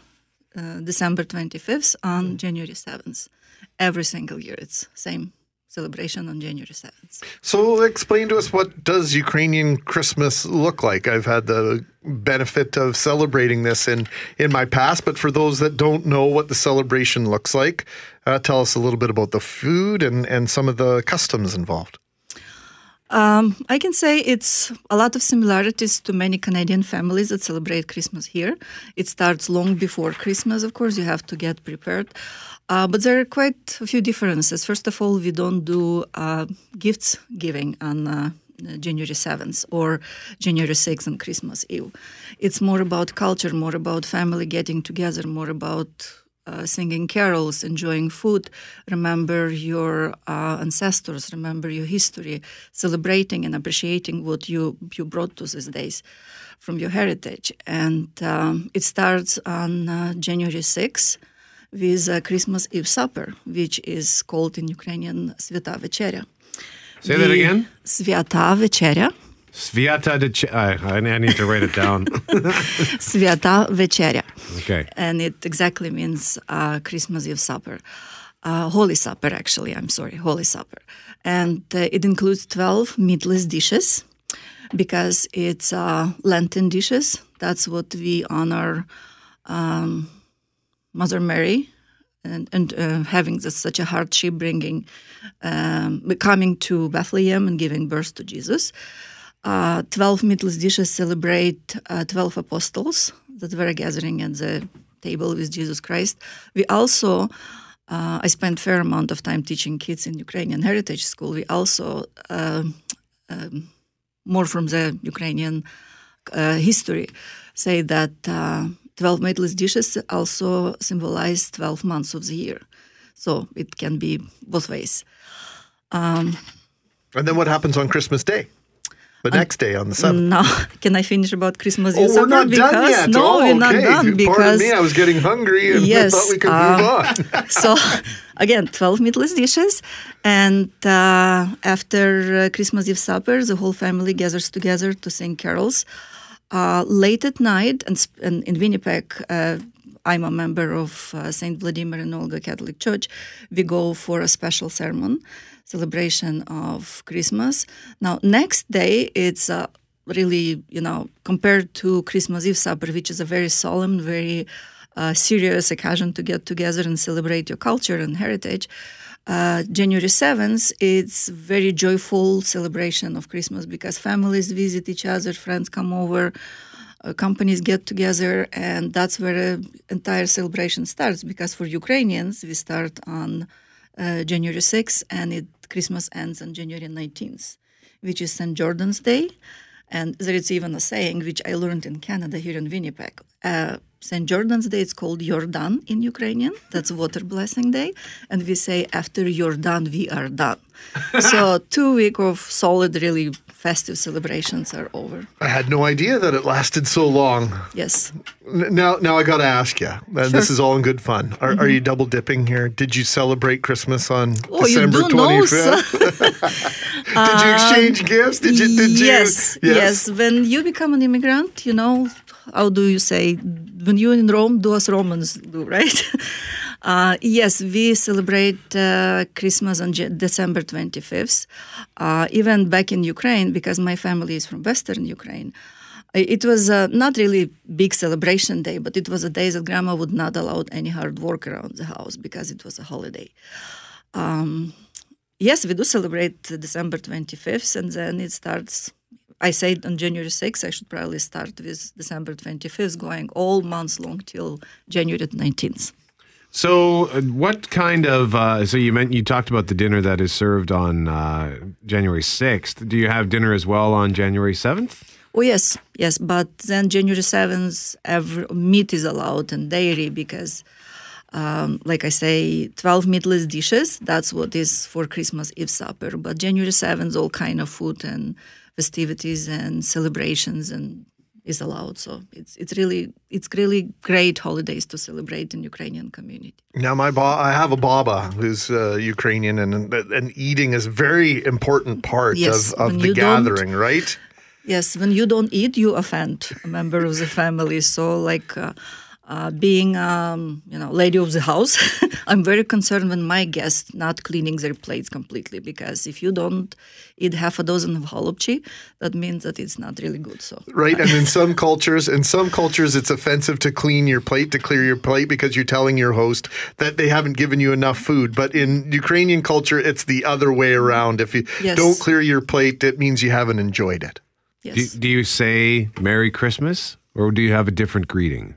S17: uh, December 25th on January 7th. Every single year, it's same celebration on January 7th.
S3: So explain to us what does Ukrainian Christmas look like? I've had the benefit of celebrating this in in my past, but for those that don't know what the celebration looks like, uh, tell us a little bit about the food and and some of the customs involved.
S17: Um, I can say it's a lot of similarities to many Canadian families that celebrate Christmas here. It starts long before Christmas, of course, you have to get prepared. Uh, but there are quite a few differences. First of all, we don't do uh, gifts giving on uh, January 7th or January 6th on Christmas Eve. It's more about culture, more about family getting together, more about uh, singing carols, enjoying food, remember your uh, ancestors, remember your history, celebrating and appreciating what you, you brought to these days from your heritage. And um, it starts on uh, January 6th with a Christmas Eve supper, which is called in Ukrainian Sveta Večerya.
S2: Say that again?
S17: Sveta Večerya.
S2: Sviata de Ch- I, I need to write it down.
S17: Večerya.
S2: okay.
S17: And it exactly means uh, Christmas Eve supper. Uh, Holy Supper, actually, I'm sorry, Holy Supper. And uh, it includes 12 meatless dishes because it's uh, Lenten dishes. That's what we honor um, Mother Mary and, and uh, having this, such a hardship, bringing, um, coming to Bethlehem and giving birth to Jesus. Uh, 12 meatless dishes celebrate uh, 12 apostles that were gathering at the table with Jesus Christ. We also, uh, I spent fair amount of time teaching kids in Ukrainian Heritage School. We also, um, um, more from the Ukrainian uh, history, say that uh, 12 meatless dishes also symbolize 12 months of the year. So it can be both ways. Um,
S3: And then what happens on Christmas Day? The next day on the 7th.
S17: No, can I finish about Christmas?
S3: Oh, we're not
S17: because,
S3: done yet.
S17: No,
S3: oh,
S17: we're not done
S3: Pardon
S17: because
S3: me, I was getting hungry and
S17: yes,
S3: I thought we could
S17: uh,
S3: move on.
S17: so again, 12 meatless dishes. And uh, after uh, Christmas Eve supper, the whole family gathers together to sing carols. Uh, late at night, and, and in Winnipeg, uh, I'm a member of uh, St. Vladimir and Olga Catholic Church. We go for a special sermon, celebration of Christmas. Now, next day, it's uh, really, you know, compared to Christmas Eve supper, which is a very solemn, very uh, serious occasion to get together and celebrate your culture and heritage. Uh, January 7th, it's very joyful celebration of Christmas because families visit each other, friends come over, uh, companies get together, and that's where the entire celebration starts. Because for Ukrainians, we start on uh, January 6th, and it Christmas ends on January 19th, which is St. Jordan's Day. And there is even a saying which I learned in Canada here in Winnipeg. Uh, St. Jordan's Day, it's called Yordan in Ukrainian. That's water blessing day. And we say, after Yordan, we are done. so two week of solid, really festive celebrations are over.
S3: I had no idea that it lasted so long.
S17: Yes.
S3: N- Now, now I got to ask you. And this is all in good fun. Are, are you double dipping here? Did you celebrate Christmas on
S17: Mm-hmm. Oh, you
S3: December
S17: do know,
S3: 25th? did you exchange gifts? Did you? Did you?
S17: Um, yes, yes. When you become an immigrant, you know, how do you say? When you're in Rome, do as Romans do, right? Uh, yes, we celebrate uh, Christmas on Je- December 25th. Uh, even back in Ukraine, because my family is from Western Ukraine, it was uh, not really big celebration day, but it was a day that grandma would not allow any hard work around the house because it was a holiday. Um, yes, we do celebrate December 25th, and then it starts. I said on January 6th, I should probably start with December 25th, going all months long till January 19th.
S2: So, uh, what kind of? Uh, so you meant you talked about the dinner that is served on uh, January sixth. Do you have dinner as well on January seventh?
S17: Oh yes, yes, but then January seventh, every meat is allowed and dairy because, um, like I say, twelve meatless dishes. That's what is for Christmas Eve supper. But January seventh, all kind of food and festivities and celebrations and is allowed. So it's it's really it's really great holidays to celebrate in Ukrainian community.
S3: Now, my ba- I have a baba who's uh, Ukrainian, and and eating is a very important part
S17: Yes,
S3: of, of the gathering, right?
S17: Yes, when you don't eat, you offend a member of the family. So, like uh, uh, being, um, you know, lady of the house, I'm very concerned when my guests not cleaning their plates completely because if you don't eat half a dozen of holopchi, that means that it's not really good. So,
S3: Right, and in some cultures, in some cultures, it's offensive to clean your plate, to clear your plate, because you're telling your host that they haven't given you enough food. But in Ukrainian culture, it's the other way around. If you
S17: Yes.
S3: don't clear your plate, it means you haven't enjoyed it.
S2: Do, do you say Merry Christmas or do you have a different greeting?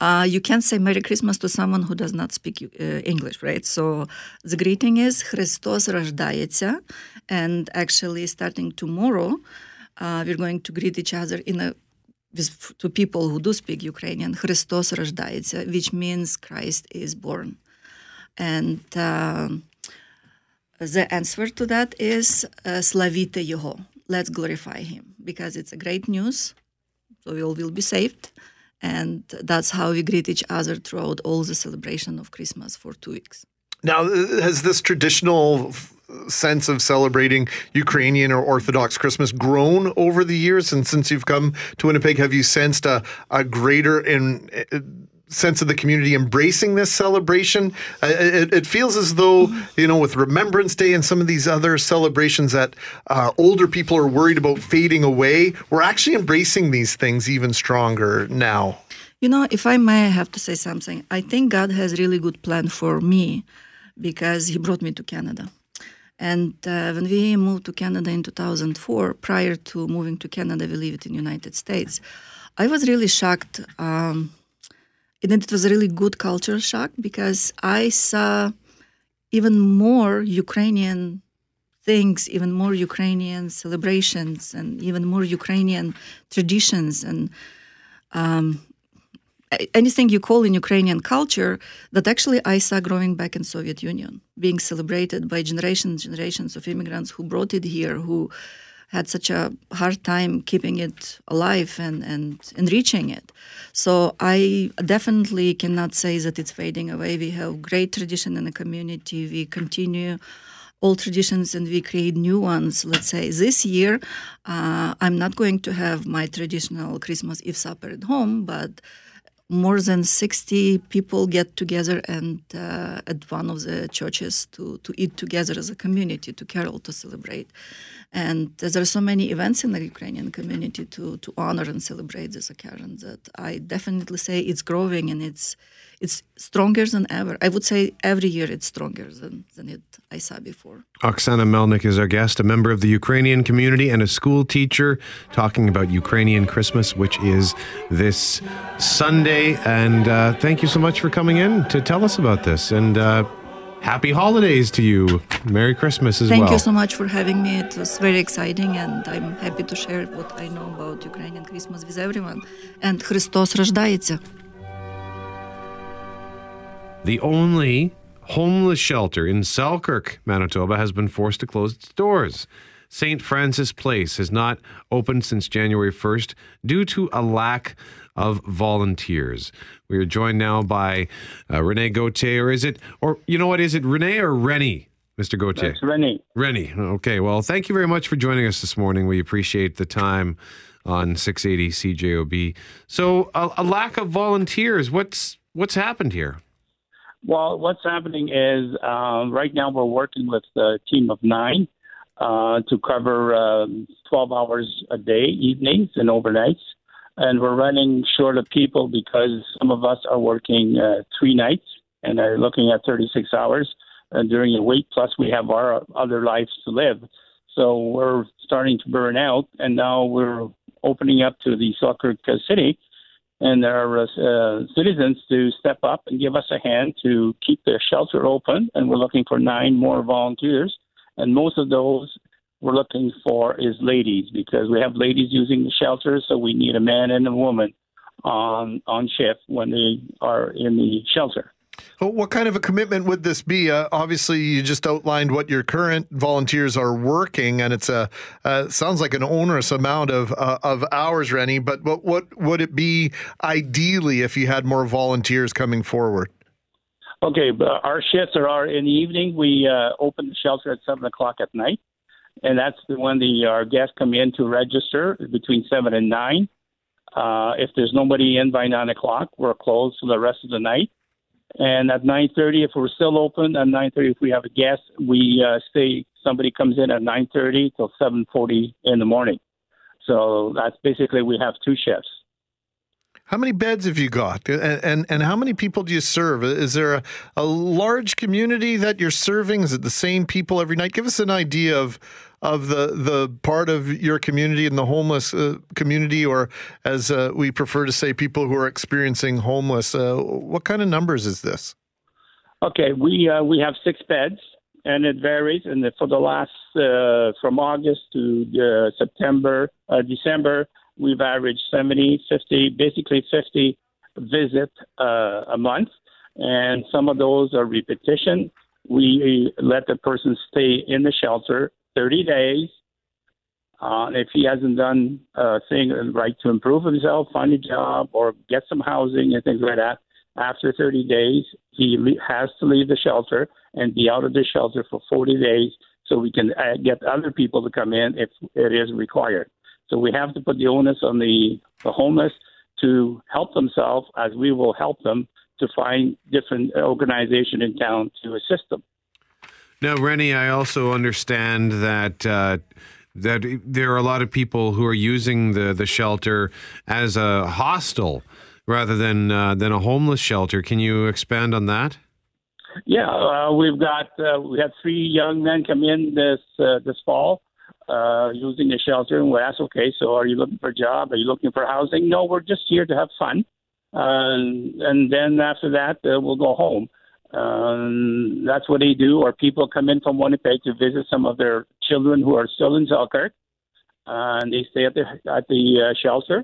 S17: Uh, you can't say Merry Christmas to someone who does not speak uh, English, right? So the greeting is Христос рождається, and actually starting tomorrow, uh, we're going to greet each other in a with, to people who do speak Ukrainian. Христос рождається, which means Christ is born, and um the answer to that is uh, Славіте його. Let's glorify him because it's a great news. So we all will be saved. And that's how we greet each other throughout all the celebration of Christmas for two weeks.
S3: Now, has this traditional sense of celebrating Ukrainian or Orthodox Christmas grown over the years? And since you've come to Winnipeg, have you sensed a, a greater in, sense of the community embracing this celebration? It, it feels as though, you know, with Remembrance Day and some of these other celebrations that uh, older people are worried about fading away, we're actually embracing these things even stronger now.
S17: You know, if I may have to say something, I think God has really good plan for me because He brought me to Canada. And uh, when we moved to Canada in 2004, prior to moving to Canada, we lived in United States. I was really shocked. Um, and it was a really good cultural shock because I saw even more Ukrainian things, even more Ukrainian celebrations, and even more Ukrainian traditions. And um, anything you call in Ukrainian culture that actually I saw growing back in Soviet Union, being celebrated by generations, generations of immigrants who brought it here, who had such a hard time keeping it alive and, and enriching it. So I definitely cannot say that it's fading away. We have great tradition in the community. We continue old traditions and we create new ones. Let's say this year, uh, I'm not going to have my traditional Christmas Eve supper at home, but more than 60 people get together and uh, at one of the churches to, to eat together as a community, to carol, to celebrate. And there are so many events in the Ukrainian community to, to honor and celebrate this occasion that I definitely say it's growing and it's it's stronger than ever. I would say every year it's stronger than, than it I saw before.
S2: Oksana Melnik is our guest, a member of the Ukrainian community and a school teacher, talking about Ukrainian Christmas, which is this Sunday. And uh, thank you so much for coming in to tell us about this. And uh, happy holidays to you. Merry Christmas as
S17: Thank
S2: well.
S17: you so much for having me. It was very exciting, and I'm happy to share what I know about Ukrainian Christmas with everyone. And Christos рождається.
S2: The only homeless shelter in Selkirk, Manitoba, has been forced to close its doors. St. Francis Place has not opened since January 1st due to a lack of volunteers. We are joined now by uh, Renee Gauthier, or is it, or you know what, is it Renee or Rennie, Mr. Gauthier?
S18: That's Rennie.
S2: Rennie. Okay. Well, thank you very much for joining us this morning. We appreciate the time on 680 CJOB. So, a, a lack of volunteers. What's what's happened here?
S18: Well, what's happening is uh, right now we're working with a team of nine uh, to cover um 12 hours a day, evenings and overnights. And we're running short of people because some of us are working uh, three nights and are looking at 36 hours uh, during the week. Plus, we have our other lives to live. So we're starting to burn out, and now we're opening up to the Selkirk City and our uh, citizens to step up and give us a hand to keep the shelter open. And we're looking for nine more volunteers. And most of those we're looking for is ladies because we have ladies using the shelter, so we need a man and a woman on on shift when they are in the shelter.
S3: Well, what kind of a commitment would this be? Uh, obviously, you just outlined what your current volunteers are working, and it's a uh, sounds like an onerous amount of uh, of hours, Rennie. But what what would it be ideally if you had more volunteers coming forward?
S18: Okay, our shifts are, are in the evening. We uh, open the shelter at seven o'clock at night, and that's when the our guests come in to register between seven and nine. Uh, if there's nobody in by nine o'clock, we're closed for the rest of the night. And at nine thirty, if we're still open, at nine thirty, if we have a guest, we uh. Somebody comes in at nine thirty till seven forty in the morning. So that's basically we have two shifts.
S3: How many beds have you got, and and, and how many people do you serve? Is there a, a large community that you're serving? Is it the same people every night? Give us an idea of of the the part of your community and the homeless uh, community, or as uh, we prefer to say, people who are experiencing homeless. Uh, what kind of numbers is this?
S18: Okay, we uh, we have six beds, and it varies. And for the last uh, from August to uh, September, December, we've averaged 70, 50, basically 50 visits a month, and some of those are repetition. We let the person stay in the shelter 30 days. Uh, if he hasn't done a thing right to improve himself, find a job, or get some housing and things like that, after 30 days, he has to leave the shelter and be out of the shelter for 40 days so we can uh, get other people to come in if it is required. So we have to put the onus on the, the homeless to help themselves as we will help them to find different organization in town to assist them.
S2: Now, Rennie, I also understand that uh, that there are a lot of people who are using the the shelter as a hostel rather than uh, than a homeless shelter. Can you expand on that?
S18: Yeah, uh, we've got uh, we had three young men come in this uh, this fall uh, using the shelter, and we asked, okay, so are you looking for a job? Are you looking for housing? No, we're just here to have fun, uh, and then after that uh, we'll go home. Um, that's what they do. Or people come in from Winnipeg to visit some of their children who are still in Selkirk, and they stay at the at the uh, shelter.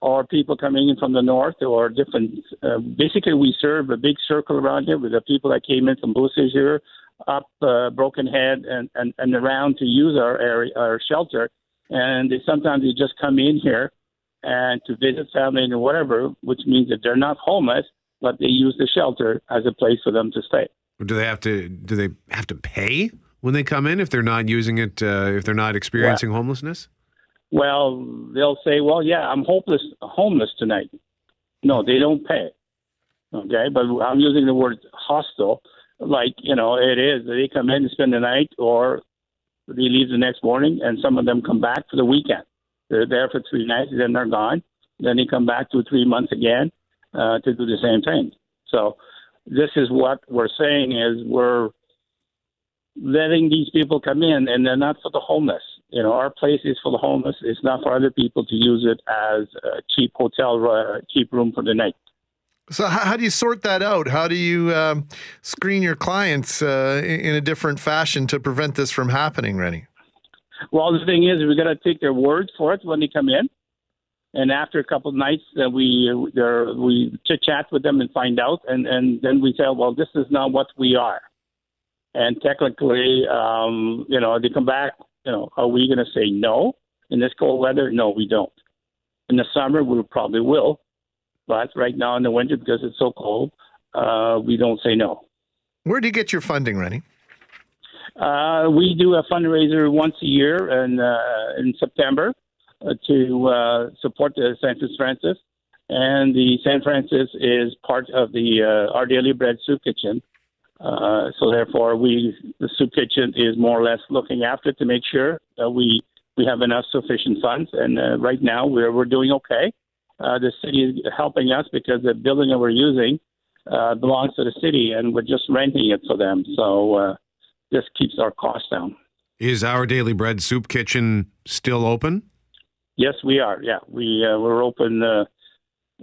S18: Or people coming in from the north, or different. Uh, basically, we serve a big circle around here with the people that came in from Beausejour, up uh, Brokenhead, and, and and around to use our area, our shelter. And they sometimes they just come in here and to visit family and whatever, which means that they're not homeless, but they use the shelter as a place for them to stay.
S2: Do they have to do they have to pay when they come in if they're not using it uh, if they're not experiencing homelessness?
S18: Well, they'll say, "Well, yeah, I'm hopeless, homeless tonight." No, they don't pay. Okay, but I'm using the word hostile, like you know, it is. They come in and spend the night, or they leave the next morning, and some of them come back for the weekend. They're there for three nights, then they're gone. Then they come back two, three months again uh, to do the same thing. So this is what we're saying is we're letting these people come in, and they're not for the homeless. You know, our place is for the homeless. It's not for other people to use it as a cheap hotel, uh, cheap room for the night.
S3: So how, how do you sort that out? How do you um, screen your clients uh, in, in a different fashion to prevent this from happening, Rennie?
S18: Well, the thing is, we got to take their word for it when they come in, and after a couple of nights, uh, we uh, we chit chat with them and find out, and and then we say, well, this is not what we are, and technically, um, you know, they come back. You know, are we going to say no in this cold weather? No, we don't. In the summer, we probably will, but right now in the winter, because it's so cold, uh, we don't say no.
S3: Where do you get your funding, Rennie?
S18: Uh, we do a fundraiser once a year in, uh, in September to uh, support the San Francis. And the San Francis is part of the uh, Our Daily Bread Soup Kitchen. Uh, so therefore, we the soup kitchen is more or less looking after to make sure that we we have enough sufficient funds. And uh, right now, we're we're doing okay. Uh, the city is helping us because the building that we're using uh, belongs to the city, and we're just renting it for them. So uh, this keeps our costs down.
S2: Is our Daily Bread Soup Kitchen still open?
S18: Yes, we are. Yeah, we uh, we're open uh,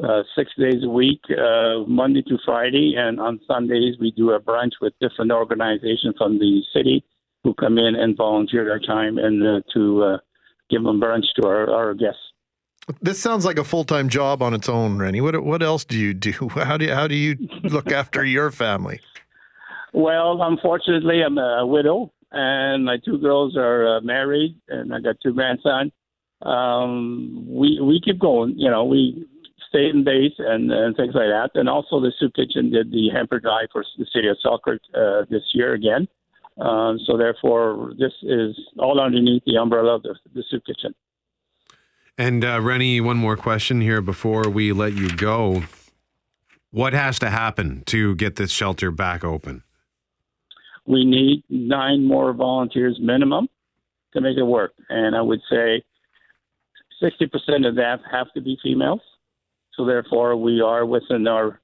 S18: uh, six days a week, uh, Monday to Friday, and on Sundays we do a brunch with different organizations from the city who come in and volunteer their time and uh, to uh, give them brunch to our, our guests.
S3: This sounds like a full time job on its own, Rennie. What what else do you do? How do you, how do you look after your family?
S18: Well, unfortunately, I'm a widow, and my two girls are uh, married, and I got two grandsons. Um, we we keep going. You know, we stay in base and, and things like that. And also, the soup kitchen did the hamper drive for the city of Selkirk uh, this year again. Um, so therefore, this is all underneath the umbrella of the, the soup kitchen.
S2: And uh, Rennie, one more question here before we let you go. What has to happen to get this shelter back open?
S18: we need nine more volunteers minimum to make it work. And I would say 60% of that have to be females. So therefore, we are within our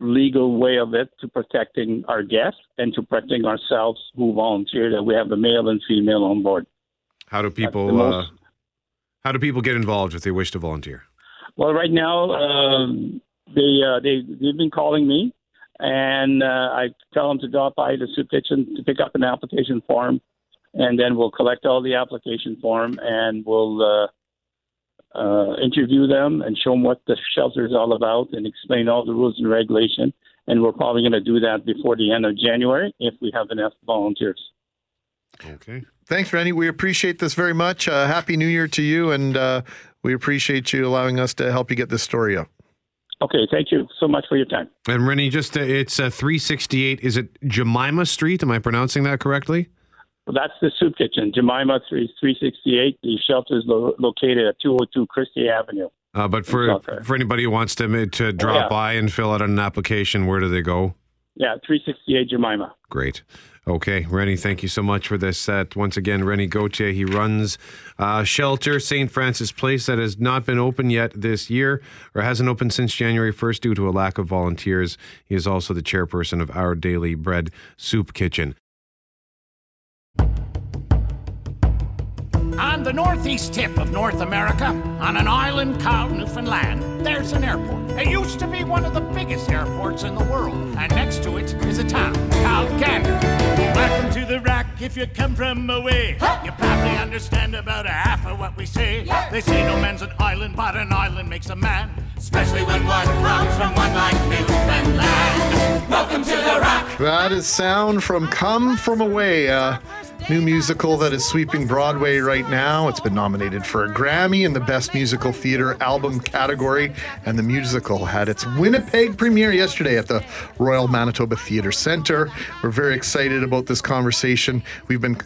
S18: legal way of it to protecting our guests and to protecting ourselves who volunteer that we have a male and female on board.
S2: How do
S18: the
S2: people uh,
S18: most-
S2: how do people get involved if they wish to volunteer?
S18: Well, right now, um, they, uh, they, they've been calling me, and uh, I tell them to drop by the soup kitchen to pick up an application form, and then we'll collect all the application form and we'll uh, interview them and show them what the shelter is all about and explain all the rules and regulation. And we're probably going to do that before the end of January if we have enough volunteers.
S2: Okay.
S3: Thanks, Rennie. We appreciate this very much. Uh, Happy New Year to you, and uh, we appreciate you allowing us to help you get this story up.
S18: Okay, thank you so much for your time.
S2: And Rennie, just uh, it's uh, 368. Is it Jemima Street? Am I pronouncing that correctly?
S18: Well, that's the soup kitchen, Jemima 3, 368. The shelter is lo- located at 202 Christie Avenue.
S2: Uh, but for for anybody who wants to to drop
S18: yeah.
S2: by and fill out an application, where do they go?
S18: Yeah, 368 Jemima.
S2: Great. Okay, Rennie, thank you so much for this set. Once again, Rennie Gauthier, he runs uh, Shelter St. Francis Place that has not been open yet this year or hasn't opened since January 1st due to a lack of volunteers. He is also the chairperson of Our Daily Bread Soup Kitchen.
S19: On the northeast tip of North America, on an island called Newfoundland, there's an airport. It used to be one of the biggest airports in the world, and next to it is a town called Gander. Welcome to the rock if you come from away. You probably understand about a half of what we say. They say no man's an island, but an island makes a man, especially when one comes from one like Newfoundland. Welcome to the rock.
S3: That is sound from Come From Away, a new musical that is sweeping Broadway right now. It's been nominated for a Grammy in the Best Musical Theater Album category, and the musical had its Winnipeg premiere yesterday at the Royal Manitoba Theatre Centre. We're very excited about this conversation. We've been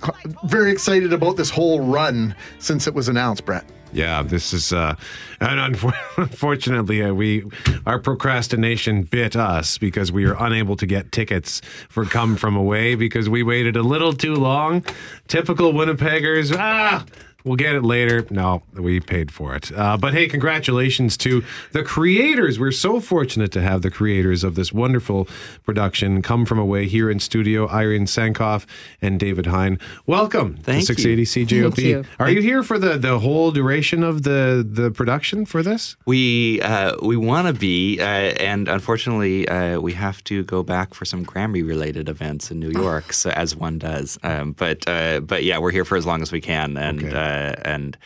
S3: very excited about this whole run since it was announced, Brett.
S2: Yeah, this is, uh, and unfortunately, uh, we our procrastination bit us because we were unable to get tickets for Come From Away because we waited a little too long. Typical Winnipeggers, ah, We'll get it later. No, we paid for it. Uh, but hey, congratulations to the creators. We're so fortunate to have the creators of this wonderful production come from away here in studio. Irene Sankoff and David Hein. Welcome
S20: Thank
S2: to 680 CJOB.
S20: Thank you.
S2: Are you here for the, the whole duration of the, the production for this?
S20: We uh, we want to be, uh, and unfortunately, uh, we have to go back for some Grammy related events in New York, so, as one does. Um, but uh, but yeah, we're here for as long as we can, and uh, and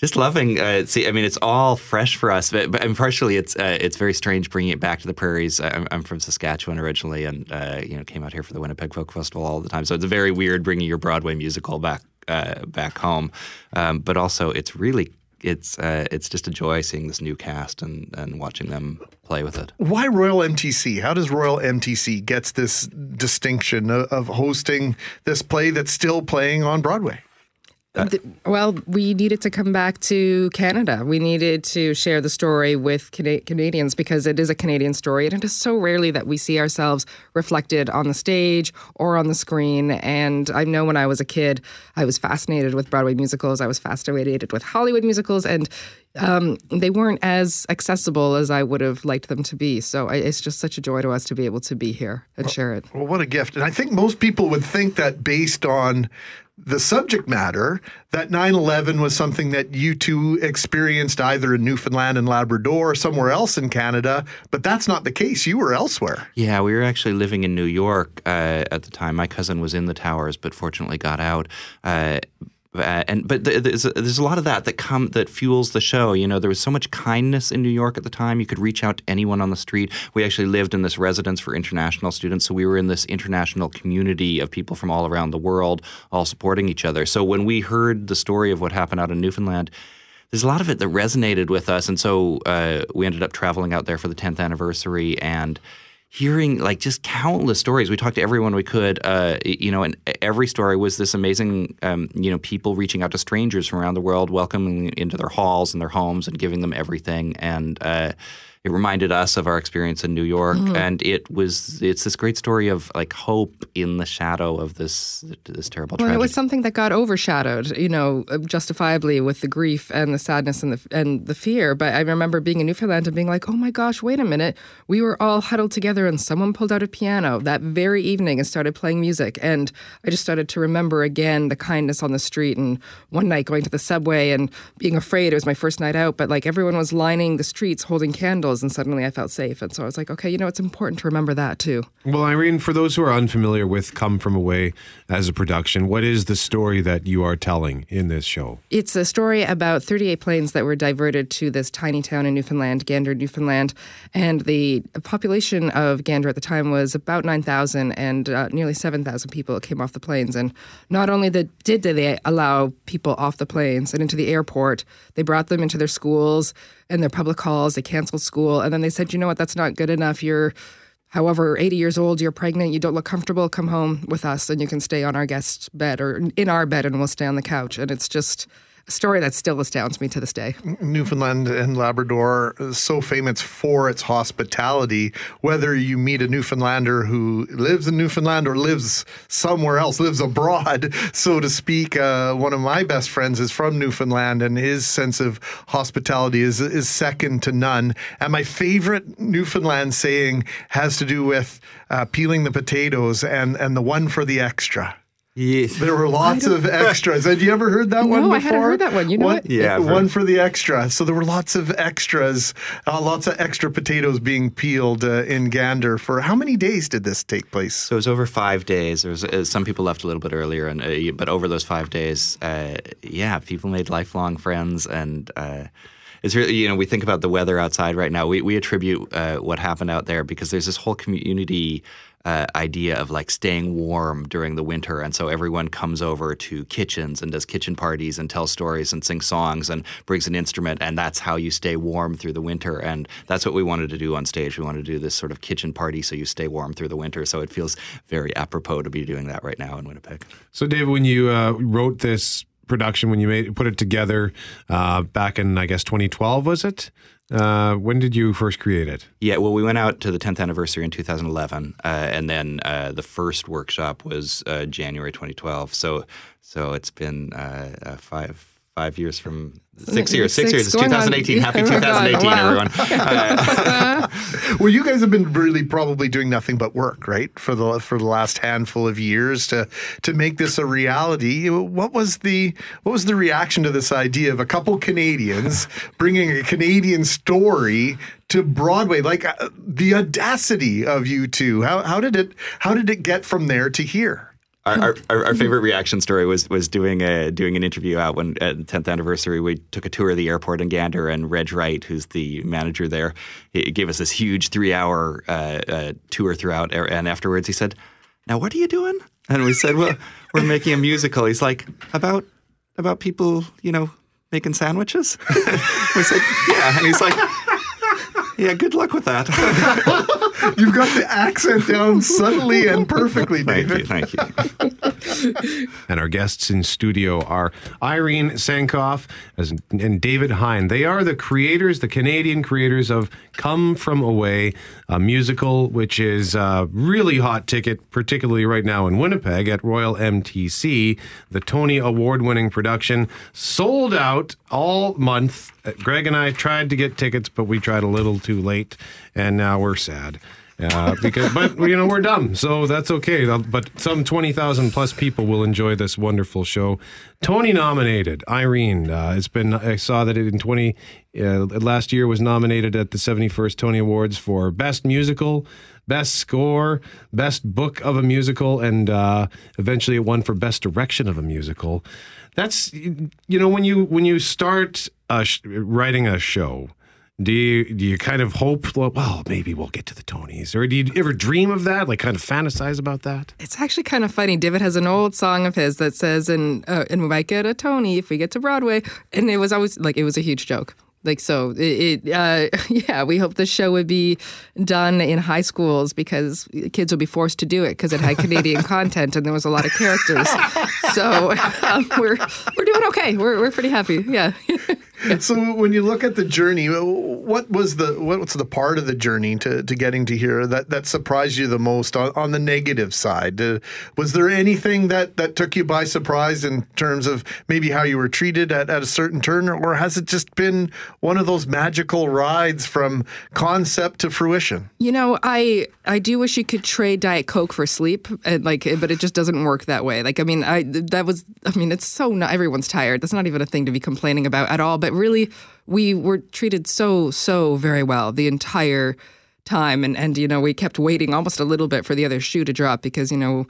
S20: just loving. Uh, see, I mean, it's all fresh for us, but, but and partially it's uh, it's very strange bringing it back to the prairies. I'm, I'm from Saskatchewan originally, and uh, you know came out here for the Winnipeg Folk Festival all the time. So it's very weird bringing your Broadway musical back uh, back home, um, but also it's really it's uh, it's just a joy seeing this new cast and, and watching them play with it.
S3: Why Royal MTC? How does Royal MTC gets this distinction of, of hosting this play that's still playing on Broadway?
S21: Th- Well, we needed to come back to Canada. We needed to share the story with Cana- Canadians because it is a Canadian story, and it is so rarely that we see ourselves reflected on the stage or on the screen. And I know when I was a kid, I was fascinated with Broadway musicals. I was fascinated with Hollywood musicals, and um, they weren't as accessible as I would have liked them to be. So I, it's just such a joy to us to be able to be here and share it.
S3: Well, what a gift. And I think most people would think that based on the subject matter, that 9 11 was something that you two experienced either in Newfoundland and Labrador or somewhere else in Canada, but that's not the case. You were elsewhere.
S20: Yeah, we were actually living in New York uh, at the time. My cousin was in the towers, but fortunately got out. Uh, uh, and but th- there's a, there's a lot of that that come that fuels the show. You know, there was so much kindness in New York at the time. You could reach out to anyone on the street. We actually lived in this residence for international students, so we were in this international community of people from all around the world, all supporting each other. So when we heard the story of what happened out in Newfoundland, there's a lot of it that resonated with us, and so uh, we ended up traveling out there for the 10th anniversary and hearing like just countless stories. We talked to everyone we could, uh, you know, and every story was this amazing, um, you know, people reaching out to strangers from around the world, welcoming into their halls and their homes and giving them everything. And uh, it reminded us of our experience in New York,
S21: Mhm.
S20: and it was it's this great story of like hope in the shadow of this this terrible
S21: Well,
S20: tragedy.
S21: it was something that got overshadowed, you know, justifiably with the grief and the sadness and the and the fear. But I remember being in Newfoundland and being like, "Oh my gosh, wait a minute! We were all huddled together, and someone pulled out a piano that very evening and started playing music." And I just started to remember again the kindness on the street. And one night going to the subway and being afraid. It was my first night out, but like everyone was lining the streets holding candles, and suddenly I felt safe. And so I was like, "Okay, you know, it's important to remember that too."
S2: Well, Irene, for those who are unfamiliar with Come From Away as a production, what is the story that you are telling in this show?
S21: It's a story about 38 planes that were diverted to this tiny town in Newfoundland, Gander, Newfoundland. And the population of Gander at the time was about 9,000, and uh, nearly 7,000 people came off the planes. And not only the, did they allow people off the planes and into the airport, they brought them into their schools and their public halls. They canceled school. And then they said, you know what, that's not good enough. You're however 80 years old you're pregnant you don't look comfortable come home with us and you can stay on our guest bed or in our bed and we'll stay on the couch and it's just story that still astounds me to this day
S3: Newfoundland and Labrador so famous for its hospitality. Whether you meet a Newfoundlander who lives in Newfoundland or lives somewhere else, lives abroad, so to speak. Uh, one of my best friends is from Newfoundland, and his sense of hospitality is is second to none. And my favorite Newfoundland saying has to do with uh, peeling the potatoes and and the one for the extra.
S20: Yes.
S3: There were lots of extras. Had you ever heard that one
S21: No,
S3: before?
S21: I hadn't heard that one. You know
S3: one,
S21: what?
S20: Yeah,
S3: one for the extra. So there were lots of extras, uh, lots of extra potatoes being peeled uh, in Gander. For how many days did this take place?
S20: So it was over five days. There was uh, some people left a little bit earlier, and uh, but over those five days, uh, yeah, people made lifelong friends, and uh, it's really you know we think about the weather outside right now. We we attribute uh, what happened out there because there's this whole community. Uh, idea of like staying warm during the winter, and so everyone comes over to kitchens and does kitchen parties and tells stories and sings songs and brings an instrument, and that's how you stay warm through the winter. And that's what we wanted to do on stage. We wanted to do this sort of kitchen party so you stay warm through the winter. So it feels very apropos to be doing that right now in Winnipeg.
S2: So, Dave, when you uh, wrote this production, when you made put it together uh, back in, I guess, 2012, was it? Uh, when did you first create it?
S20: Yeah, well, we went out to the 10th anniversary in 2011, uh, and then uh, the first workshop was uh, January 2012. So, so it's been uh, uh, five five years from six years.
S17: Six
S20: Six, years. It's
S17: going on.
S20: 2018. Happy
S17: Oh my God,
S20: 2018,
S17: wow.
S20: everyone. Uh,
S3: well, you guys have been really probably doing nothing but work, right, for the for the last handful of years to to make this a reality. What was the what was the reaction to this idea of a couple Canadians bringing a Canadian story to Broadway? Like uh, the audacity of you two. How how did it how did it get from there to here?
S20: Our, our, our, favorite reaction story was was doing a doing an interview out when at the 10th anniversary. We took a tour of the airport in Gander, and Reg Wright, who's the manager there, he gave us this huge three hour uh, uh, tour throughout. And afterwards, he said, "Now, what are you doing?" And we said, "Well, we're making a musical." He's like, "About about people, you know, making sandwiches." we said, "Yeah," and he's like, "Yeah, good luck with that."
S3: You've got the accent down subtly and perfectly,
S20: Thank you, thank you.
S2: And our guests in studio are Irene Sankoff and David Hein. They are the creators, the Canadian creators of Come From Away, a musical which is a really hot ticket, particularly right now in Winnipeg at Royal MTC. The Tony Award winning production sold out all month. Greg and I tried to get tickets, but we tried a little too late, and now we're sad. Uh, because, but you know, we're dumb, so that's okay. But some twenty thousand plus people will enjoy this wonderful show. Tony nominated Irene. Uh, it's been. I saw that it in twenty uh, last year was nominated at the seventy first Tony Awards for best musical, best score, best book of a musical, and uh, eventually it won for best direction of a musical. That's you know when you when you start uh, sh- writing a show. Do you do you kind of hope? Well, well, maybe we'll get to the Tonys, or do you ever dream of that? Like, kind of fantasize about that?
S21: It's actually kind of funny. David has an old song of his that says, "And uh, and we might get a Tony if we get to Broadway." And it was always like it was a huge joke. Like so, it, it uh, yeah. We hope the show would be done in high schools because kids would be forced to do it because it had Canadian content and there was a lot of characters. So um, we're we're doing okay. We're we're pretty happy. Yeah.
S3: so when you look at the journey, what was the what's the part of the journey to, to getting to here that, that surprised you the most on, on the negative side? Uh, was there anything that, that took you by surprise in terms of maybe how you were treated at, at a certain turn, or has it just been one of those magical rides from concept to fruition?
S21: You know, I I do wish you could trade Diet Coke for sleep, and like, but it just doesn't work that way. Like, I mean, I that was, I mean, it's so not everyone's tired. That's not even a thing to be complaining about at all. But really, we were treated so so very well the entire time, and and you know, we kept waiting almost a little bit for the other shoe to drop because you know.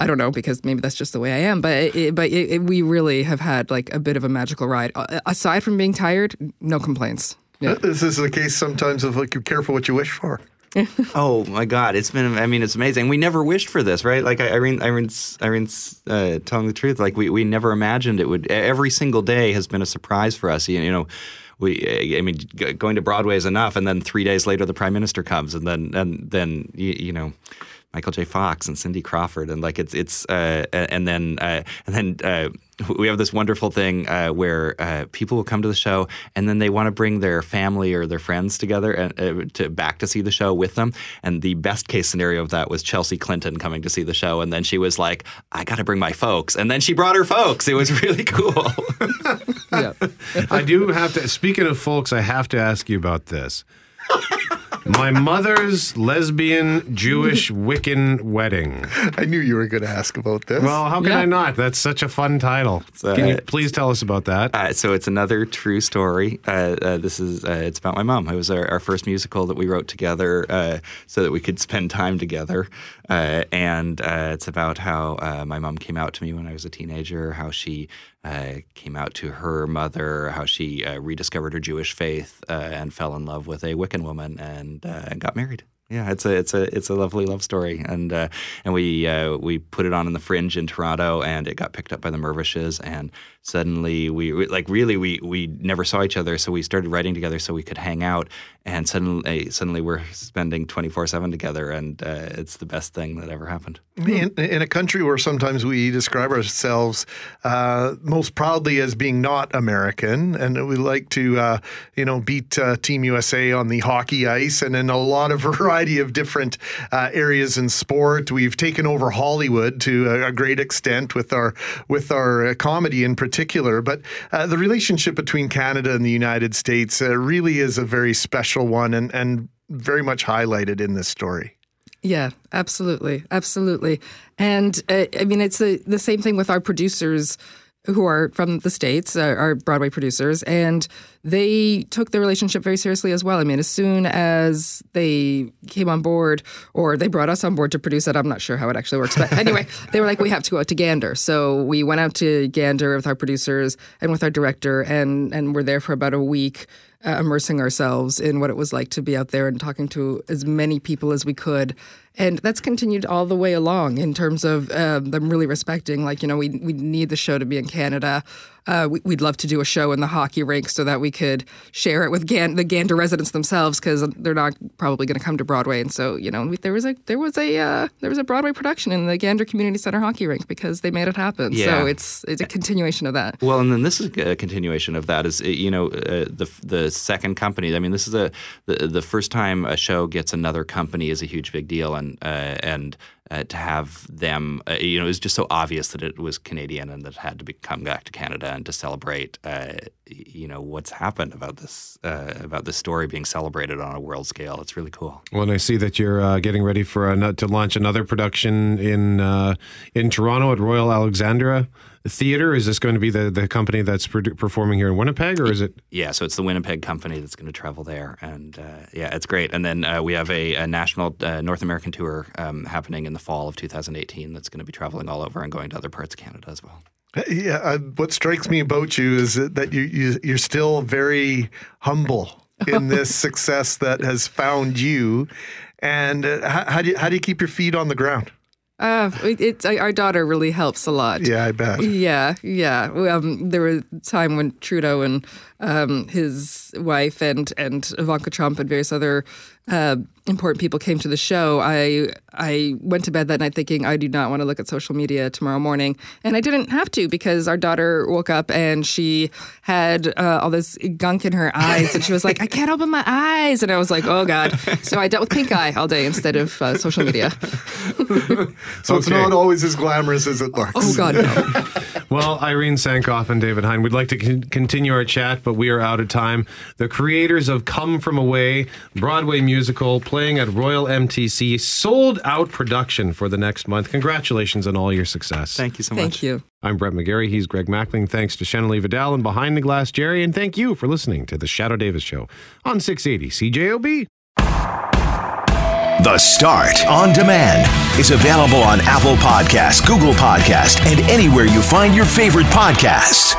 S21: I don't know because maybe that's just the way I am, but it, but it, it, we really have had like a bit of a magical ride. Aside from being tired, no complaints. Yeah.
S3: Uh, this is the case sometimes of like, be careful what you wish for.
S20: oh my God, it's been. I mean, it's amazing. We never wished for this, right? Like Irene, Irene's, Irene's uh, telling the truth. Like we, we never imagined it would. Every single day has been a surprise for us. You, you know, we. I mean, going to Broadway is enough, and then three days later, the Prime Minister comes, and then and then you, you know. Michael J. Fox and Cindy Crawford, and like it's it's uh, and then uh, and then uh, we have this wonderful thing uh, where uh, people will come to the show and then they want to bring their family or their friends together and uh, to back to see the show with them. And the best case scenario of that was Chelsea Clinton coming to see the show, and then she was like, "I got to bring my folks," and then she brought her folks. It was really cool.
S2: I do have to. Speaking of folks, I have to ask you about this. My mother's lesbian Jewish Wiccan wedding.
S3: I knew you were going to ask about this.
S2: Well, how can I not? That's such a fun title. Can you
S20: uh,
S2: please tell us about that?
S20: Uh, so it's another true story. Uh, uh, this is uh, it's about my mom. It was our, our first musical that we wrote together uh, so that we could spend time together. Uh, and uh, it's about how uh, my mom came out to me when I was a teenager, how she uh, came out to her mother, how she uh, rediscovered her Jewish faith uh, and fell in love with a Wiccan woman and and got married. Yeah, it's a it's a it's a lovely love story, and and we we put it on in the Fringe in Toronto, and it got picked up by the Mirvishes, and suddenly we, we like really we we never saw each other, so we started writing together so we could hang out, and suddenly suddenly we're spending twenty four seven together, and uh, it's the best thing that ever happened.
S3: In, in a country where sometimes we describe ourselves uh, most proudly as being not American, and we like to, uh, you know, beat uh, Team USA on the hockey ice, and in a lot of variety variety of different uh, areas in sport. We've taken over Hollywood to a, a great extent with our with our uh, comedy in particular. But uh, the relationship between Canada and the United States uh, really is a very special one, and and very much highlighted in this story.
S21: Yeah, absolutely, absolutely. And uh, I mean, it's the the same thing with our producers who are from the states, uh, our Broadway producers, and they took the relationship very seriously as well. I mean, as soon as they came on board, or they brought us on board to produce it, I'm not sure how it actually works, but anyway, they were like, we have to go out to Gander. So we went out to Gander with our producers and with our director, and and we're there for about a week uh, immersing ourselves in what it was like to be out there and talking to as many people as we could. And that's continued all the way along in terms of uh, them really respecting, like, you know, we, we need the show to be in Canada. Uh, we, would love to do a show in the hockey rink so that we could share it with Gan- the Gander residents themselves because they're not probably going to come to Broadway. And so, you know, we, there was a there was a uh, there was a Broadway production in the Gander Community Center hockey rink because they made it happen.
S20: Yeah.
S21: So it's it's a continuation of that.
S20: Well, and then this is a continuation of that. Is you know uh, the the second company. I mean, this is a the, the first time a show gets another company is a huge big deal, and uh, and uh, to have them, uh, you know, it was just so obvious that it was Canadian and that it had to be, come back to Canada and to celebrate, you know, what's happened about this about this story being celebrated on a world scale. It's really cool.
S2: Well, and I see that you're getting ready for a, to launch another production in in Toronto at Royal Alexandra Theater. Is this going to be the, the company that's produ- performing here in Winnipeg, or is it?
S20: Yeah, so it's the Winnipeg company that's going to travel there, and uh, yeah, it's great. And then uh, we have a, a national uh, North American tour um, happening in the fall of 2018 that's going to be traveling all over and going to other parts of Canada as well.
S3: Yeah, uh, what strikes me about you is that you, you you're still very humble in this success that has found you. And uh, how, how do you how do you keep your feet on the ground?
S21: Uh, it's our daughter really helps a lot.
S3: Yeah, I bet.
S21: Yeah, yeah. Um, there was a time when Trudeau and um, his wife and and Ivanka Trump and various other uh, important people came to the show. I I went to bed that night thinking I do not want to look at social media tomorrow morning, and I didn't have to because our daughter woke up and she had uh, all this gunk in her eyes, and she was like, "I can't open my eyes," and I was like, "Oh God!" So I dealt with pink eye all day instead of uh, social media.
S3: So it's not always as glamorous as it looks.
S21: Oh God, no.
S2: Well, Irene Sankoff and David Hein, we'd like to con- continue our chat, but we are out of time. The creators of Come From Away, Broadway musical, playing at Royal MTC, sold out production for the next month. Congratulations on all your success.
S20: Thank you so
S21: Thank much. you.
S2: I'm Brett McGarry. He's Greg Mackling. Thanks to Shanley Vidal and Behind the Glass Jerry. And thank you for listening to The Shadoe Davis Show on 680 CJOB.
S22: The Start on Demand is available on Apple Podcasts, Google Podcasts, and anywhere you find your favorite podcasts.